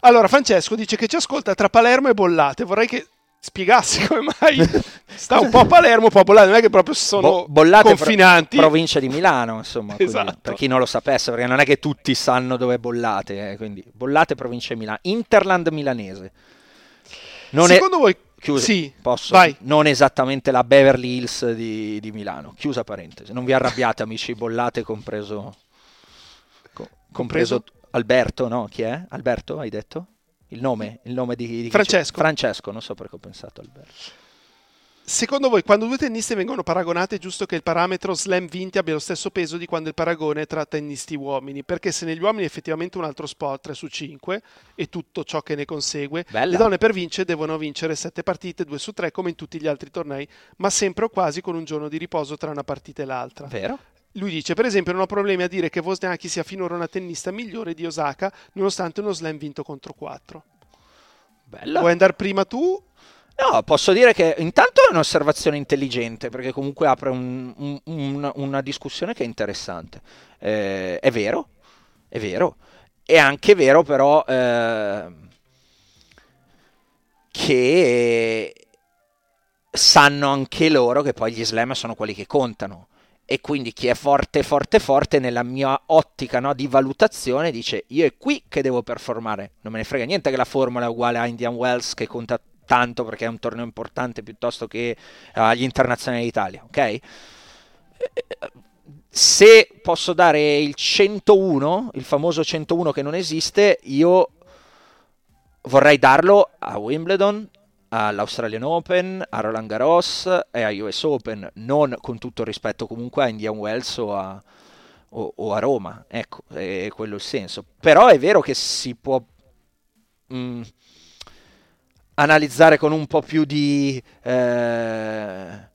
Allora, Francesco dice che ci ascolta tra Palermo e Bollate. Vorrei che spiegassi come mai sta un po' a Palermo, un po' a Bollate. Non è che proprio sono Bo- bollate pro- confinanti. provincia di Milano, insomma, quindi, Esatto. per chi non lo sapesse, perché non è che tutti sanno dove è Bollate, eh, quindi Bollate provincia di Milano, Interland milanese. Non è- Secondo voi... Chiusa, Sì, posso? vai. Non esattamente la Beverly Hills di, di Milano. Chiusa parentesi. Non vi arrabbiate, amici bollate, compreso, co- compreso Alberto, no? Chi è? Alberto, hai detto? Il nome? Il nome di, di? Francesco. Francesco, non so perché ho pensato Alberto. Secondo voi, quando due tenniste vengono paragonate, è giusto che il parametro slam vinti abbia lo stesso peso di quando il paragone è tra tennisti uomini? Perché se negli uomini è effettivamente un altro sport 3 su 5 e tutto ciò che ne consegue, Bella. le donne per vincere devono vincere 7 partite 2 su 3 come in tutti gli altri tornei, ma sempre o quasi con un giorno di riposo tra una partita e l'altra. Vero? Lui dice, per esempio, non ho problemi a dire che Wozniacki sia finora una tennista migliore di Osaka, nonostante uno slam vinto contro 4. Bella. Vuoi andare prima tu? No, posso dire che intanto è un'osservazione intelligente, perché comunque apre un, un, un, una discussione che è interessante. Eh, è vero, è vero. È anche vero però eh, che sanno anche loro che poi gli slam sono quelli che contano e quindi chi è forte, forte, forte nella mia ottica no, di valutazione dice io è qui che devo performare, non me ne frega niente che la formula è uguale a Indian Wells che conta tanto perché è un torneo importante piuttosto che agli internazionali d'Italia, ok? Se posso dare il 101, il famoso 101 che non esiste, io vorrei darlo a Wimbledon, all'Australian Open, a Roland Garros e a US Open, non con tutto il rispetto comunque a Indian Wells o a, o, o a Roma, ecco, è quello il senso. Però è vero che si può mh, mm, analizzare con un po' più di eh,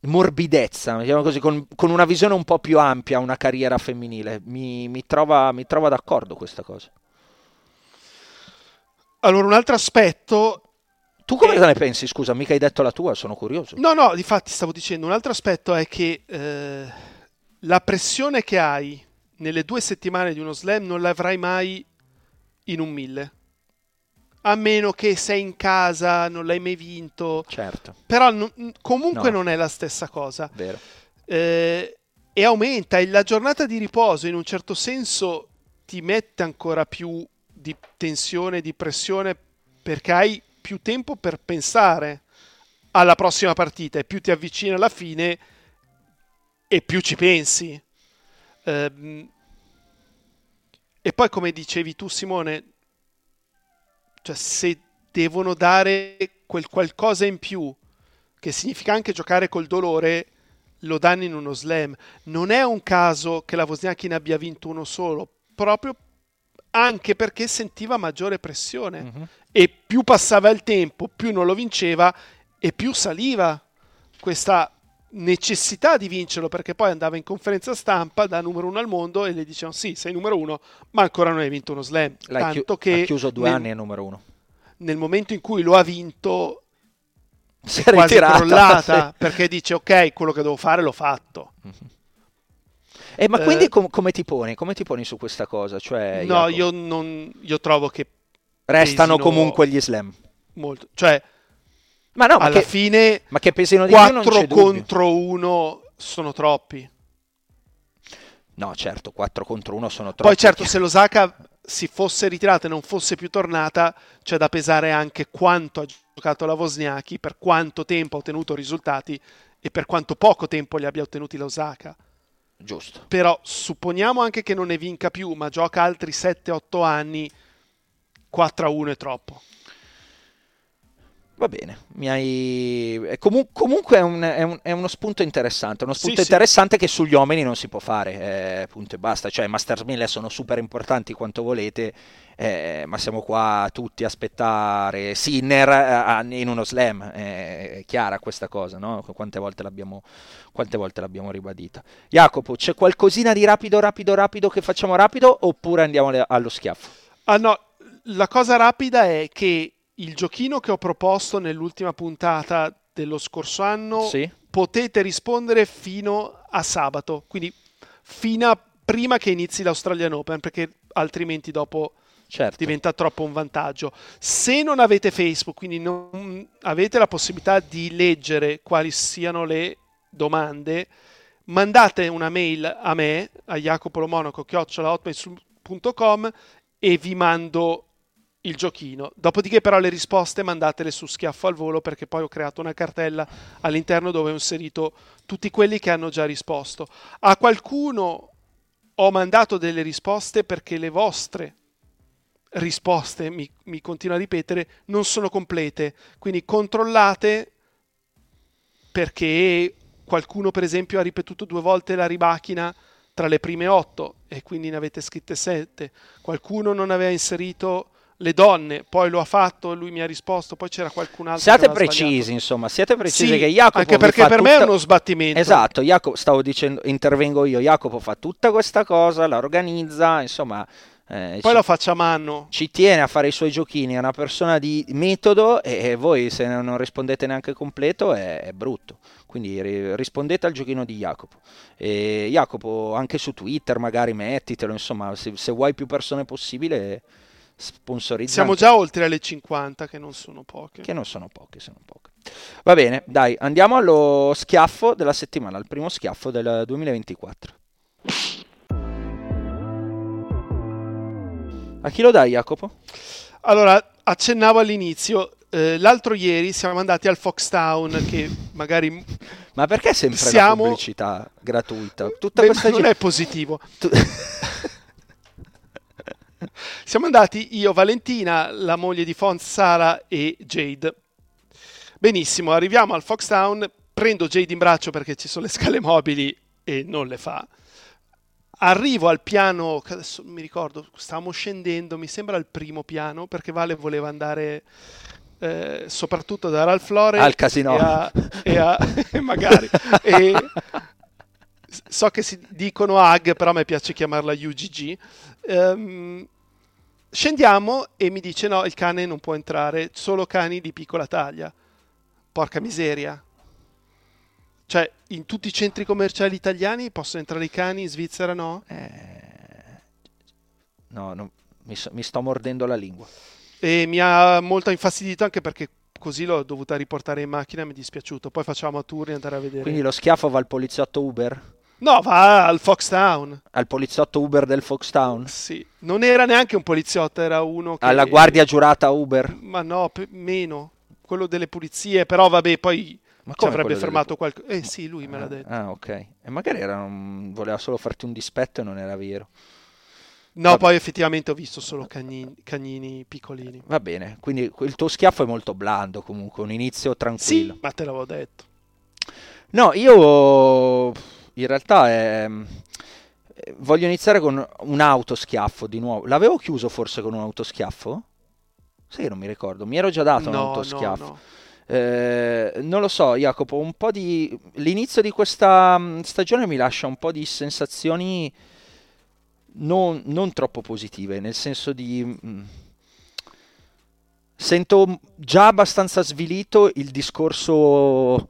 morbidezza, diciamo così, con, con, una visione un po' più ampia una carriera femminile. Mi, mi, trova, mi trova d'accordo questa cosa. Allora, un altro aspetto tu come e... ne pensi? Scusa, mica hai detto la tua, sono curioso. No, no, difatti stavo dicendo, un altro aspetto è che eh, la pressione che hai nelle due settimane di uno slam non l'avrai mai in un mille. A meno che sei in casa, non l'hai mai vinto. Certo. Però no, comunque no. non è la stessa cosa. Vero. Eh, e aumenta. E la giornata di riposo in un certo senso ti mette ancora più di tensione, di pressione, perché hai più tempo per pensare alla prossima partita e più ti avvicini alla fine e più ci pensi. Ehm, e poi come dicevi tu Simone, cioè se devono dare quel qualcosa in più, che significa anche giocare col dolore, lo danno in uno slam. Non è un caso che la Wozniacki ne abbia vinto uno solo, proprio anche perché sentiva maggiore pressione uh-huh. e più passava il tempo, più non lo vinceva e più saliva questa necessità di vincerlo perché poi andava in conferenza stampa da numero uno al mondo e le dicevano sì sei numero uno ma ancora non hai vinto uno slam L'hai tanto chi- che ha chiuso due nel, anni a numero uno nel momento in cui lo ha vinto si è quasi ritirata, crollata sì. perché dice ok quello che devo fare l'ho fatto uh-huh. Eh, ma quindi eh, com- come, ti poni? come ti poni su questa cosa? Cioè, no, io, non, io trovo che restano comunque gli slam. Molto. Cioè, ma no, ma alla che, fine ma che pesino di 4 contro 1 sono troppi. No, certo, 4 contro 1 sono troppi. Poi certo, se l'Osaka si fosse ritirata e non fosse più tornata, c'è da pesare anche quanto ha giocato la Wozniacki, per quanto tempo ha ottenuto risultati e per quanto poco tempo li abbia ottenuti la Osaka. Giusto. Però supponiamo anche che non ne vinca più, ma gioca altri 7-8 anni, 4-1 è troppo. Va bene, mi hai... Comun- comunque è, un, è, un, è, uno spunto interessante, uno spunto sì, interessante sì. che sugli uomini non si può fare, eh, punto e basta, cioè Masters 1000 sono super importanti quanto volete, eh, ma siamo qua tutti a aspettare Sinner eh, in uno slam, è chiara questa cosa, no? Quante volte l'abbiamo, quante volte l'abbiamo ribadita. Jacopo, c'è qualcosina di rapido, rapido, rapido che facciamo rapido oppure andiamo allo schiaffo? Ah no, la cosa rapida è che il giochino che ho proposto nell'ultima puntata dello scorso anno sì. potete rispondere fino a sabato, quindi fino a prima che inizi l'Australian Open, perché altrimenti dopo certo. diventa troppo un vantaggio. Se non avete Facebook, quindi non avete la possibilità di leggere quali siano le domande, mandate una mail a me, a jacopolomonaco.com e vi mando il giochino. Dopodiché però le risposte mandatele su schiaffo al volo perché poi ho creato una cartella all'interno dove ho inserito tutti quelli che hanno già risposto. A qualcuno ho mandato delle risposte perché le vostre risposte, mi, mi continuo a ripetere, non sono complete. Quindi controllate perché qualcuno per esempio ha ripetuto due volte la ribachina tra le prime otto e quindi ne avete scritte sette. Qualcuno non aveva inserito le donne, poi lo ha fatto, lui mi ha risposto, poi c'era qualcun altro. Siate precisi, sbagliato. insomma, siate precisi sì, che Jacopo anche perché per tutta... me è uno sbattimento. Esatto, Jacopo, stavo dicendo, intervengo io, Jacopo fa tutta questa cosa, la organizza, insomma, Eh, Poi ci, lo faccia a mano. Ci tiene a fare i suoi giochini, è una persona di metodo e voi se non rispondete neanche completo è, è brutto. Quindi rispondete al giochino di Jacopo. E Jacopo, anche su Twitter magari mettitelo, insomma, se, se vuoi più persone possibile sponsorizza. Siamo già oltre alle 50, che non sono poche. Che non sono poche, sono poche. Va bene, dai, andiamo allo schiaffo della settimana, al primo schiaffo del 2024. A chi lo dai, Jacopo? Allora, accennavo all'inizio, eh, l'altro ieri siamo andati al Foxtown che magari... Ma perché sempre siamo... la pubblicità gratuita? Tutta Beh, questa non g- è positivo. Tu... siamo andati io, Valentina, la moglie di Font, Sara e Jade. Benissimo, arriviamo al Foxtown, prendo Jade in braccio perché ci sono le scale mobili e non le fa. Arrivo al piano, adesso mi ricordo, stavamo scendendo, mi sembra al primo piano perché Vale voleva andare eh, soprattutto da Ralph Lauren al casino e, a, e a, magari e so che si dicono AG però a me piace chiamarla UGG um, ehm, scendiamo e mi dice no il cane non può entrare solo cani di piccola taglia. Porca miseria. Cioè in tutti i centri commerciali italiani possono entrare i cani in Svizzera no? Eh, no, no mi, so, mi sto mordendo la lingua. E mi ha molto infastidito anche perché così l'ho dovuta riportare in macchina mi è dispiaciuto. Poi facciamo a turni andare a vedere. Quindi lo schiaffo va al poliziotto Uber? No va al Foxtown al poliziotto Uber del Foxtown? sì non era neanche un poliziotto era uno che alla guardia giurata Uber? ma no p- meno quello delle pulizie però vabbè poi ma ci avrebbe fermato delle... qualcosa eh sì lui me l'ha detto ah ok e magari era un... voleva solo farti un dispetto e non era vero No, Va... poi effettivamente ho visto solo cagnini, cagnini, piccolini. Va bene, quindi il tuo schiaffo è molto blando comunque, un inizio tranquillo. Sì, ma te l'avevo detto. No, io in realtà è... voglio iniziare con un autoschiaffo di nuovo. L'avevo chiuso forse con un autoschiaffo? Sai che non mi ricordo, mi ero già dato no, un autoschiaffo. No, no. Eh, non lo so, Jacopo, un po' di... l'inizio di questa mm, stagione mi lascia un po' di sensazioni non, non troppo positive, nel senso di... Mm, sento già abbastanza svilito il discorso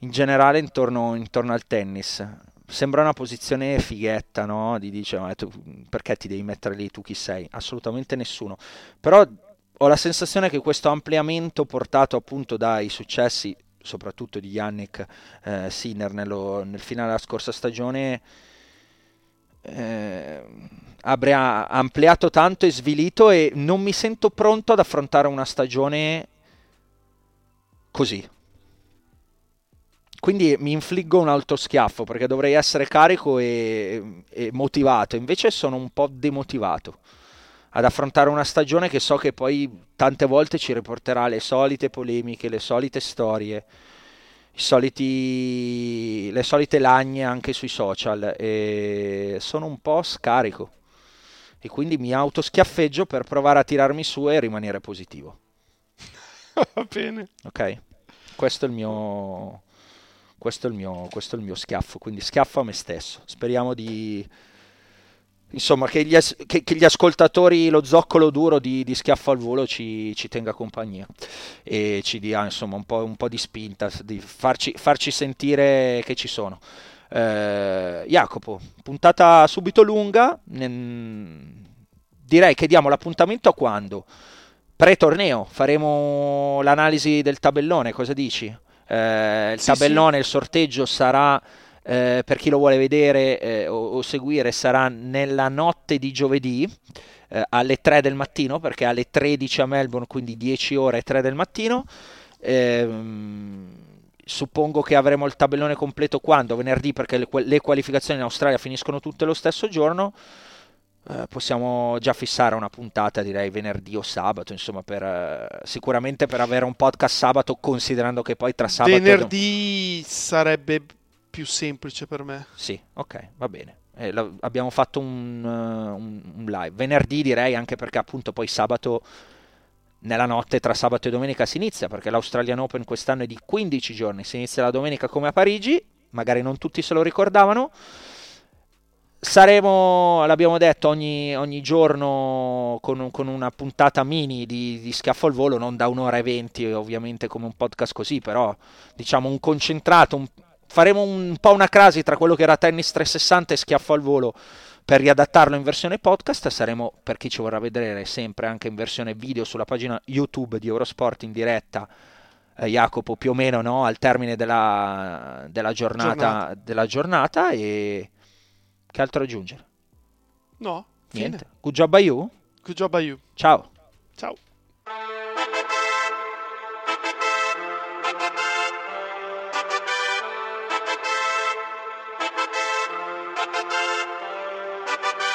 in generale intorno, intorno, al tennis. Sembra una posizione fighetta, no? Di dice, ma tu, perché ti devi mettere lì, tu chi sei? Assolutamente nessuno. Però ho la sensazione che questo ampliamento portato appunto dai successi, soprattutto di Yannick eh, Sinner nello, nel finale della scorsa stagione, eh, abbia ampliato tanto e svilito e non mi sento pronto ad affrontare una stagione così. Quindi mi infliggo un altro schiaffo perché dovrei essere carico e, e motivato, invece sono un po' demotivato ad affrontare una stagione che so che poi tante volte ci riporterà le solite polemiche, le solite storie soliti, le solite lagne anche sui social e sono un po' scarico e quindi mi autoschiaffeggio per provare a tirarmi su e rimanere positivo. Va bene. Ok, questo è il mio, questo è il mio, questo è il mio schiaffo, quindi schiaffo a me stesso. Speriamo di insomma, che gli, as- che, che gli, ascoltatori, lo zoccolo duro di, di Schiaffo al Volo ci, ci, tenga compagnia e ci dia insomma, un, po', un po di spinta, di farci, farci, sentire che ci sono. Eh, Jacopo, puntata subito lunga, direi che diamo l'appuntamento a quando? Pre-torneo, faremo l'analisi del tabellone, cosa dici? Eh, il sì, tabellone, sì. il sorteggio sarà eh, per chi lo vuole vedere eh, o, o, seguire sarà nella notte di giovedì eh, alle 3 del mattino perché alle 13 a Melbourne quindi 10 ore e 3 del mattino ehm, suppongo che avremo il tabellone completo quando? venerdì perché le, le qualificazioni in Australia finiscono tutte lo stesso giorno Uh, possiamo già fissare una puntata, direi venerdì o sabato, insomma, per, uh, sicuramente per avere un podcast sabato, considerando che poi tra sabato... Venerdì sarebbe più semplice per me. Sì, ok, va bene. Eh, la, abbiamo fatto un, uh, un, un, live venerdì direi anche perché appunto poi sabato nella notte tra sabato e domenica si inizia perché l'Australian Open quest'anno è di 15 giorni, si inizia la domenica come a Parigi, magari non tutti se lo ricordavano. Saremo, l'abbiamo detto, ogni, ogni giorno con, con, una puntata mini di, di Schiaffo al Volo, non da un'ora e venti ovviamente come un podcast così, però diciamo un concentrato, un, faremo un po' una crasi tra quello che era Tennis 360 e Schiaffo al Volo per riadattarlo in versione podcast. Saremo, per chi ci vorrà vedere, sempre anche in versione video sulla pagina YouTube di Eurosport in diretta. Eh, Jacopo, più o meno no? al termine della, della, giornata, giornata. della giornata e che altro aggiungere? No, niente. Fine. Good job by you. Good job by you. Ciao. Ciao.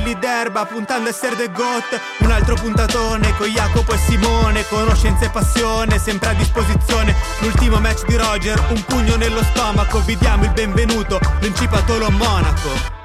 fili d'erba, puntando a essere the goat, un altro puntatone, con Jacopo e Simone, conoscenza e passione, sempre a disposizione, l'ultimo match di Roger, un pugno nello stomaco, vi diamo il benvenuto benvenuto, Principatolo Monaco.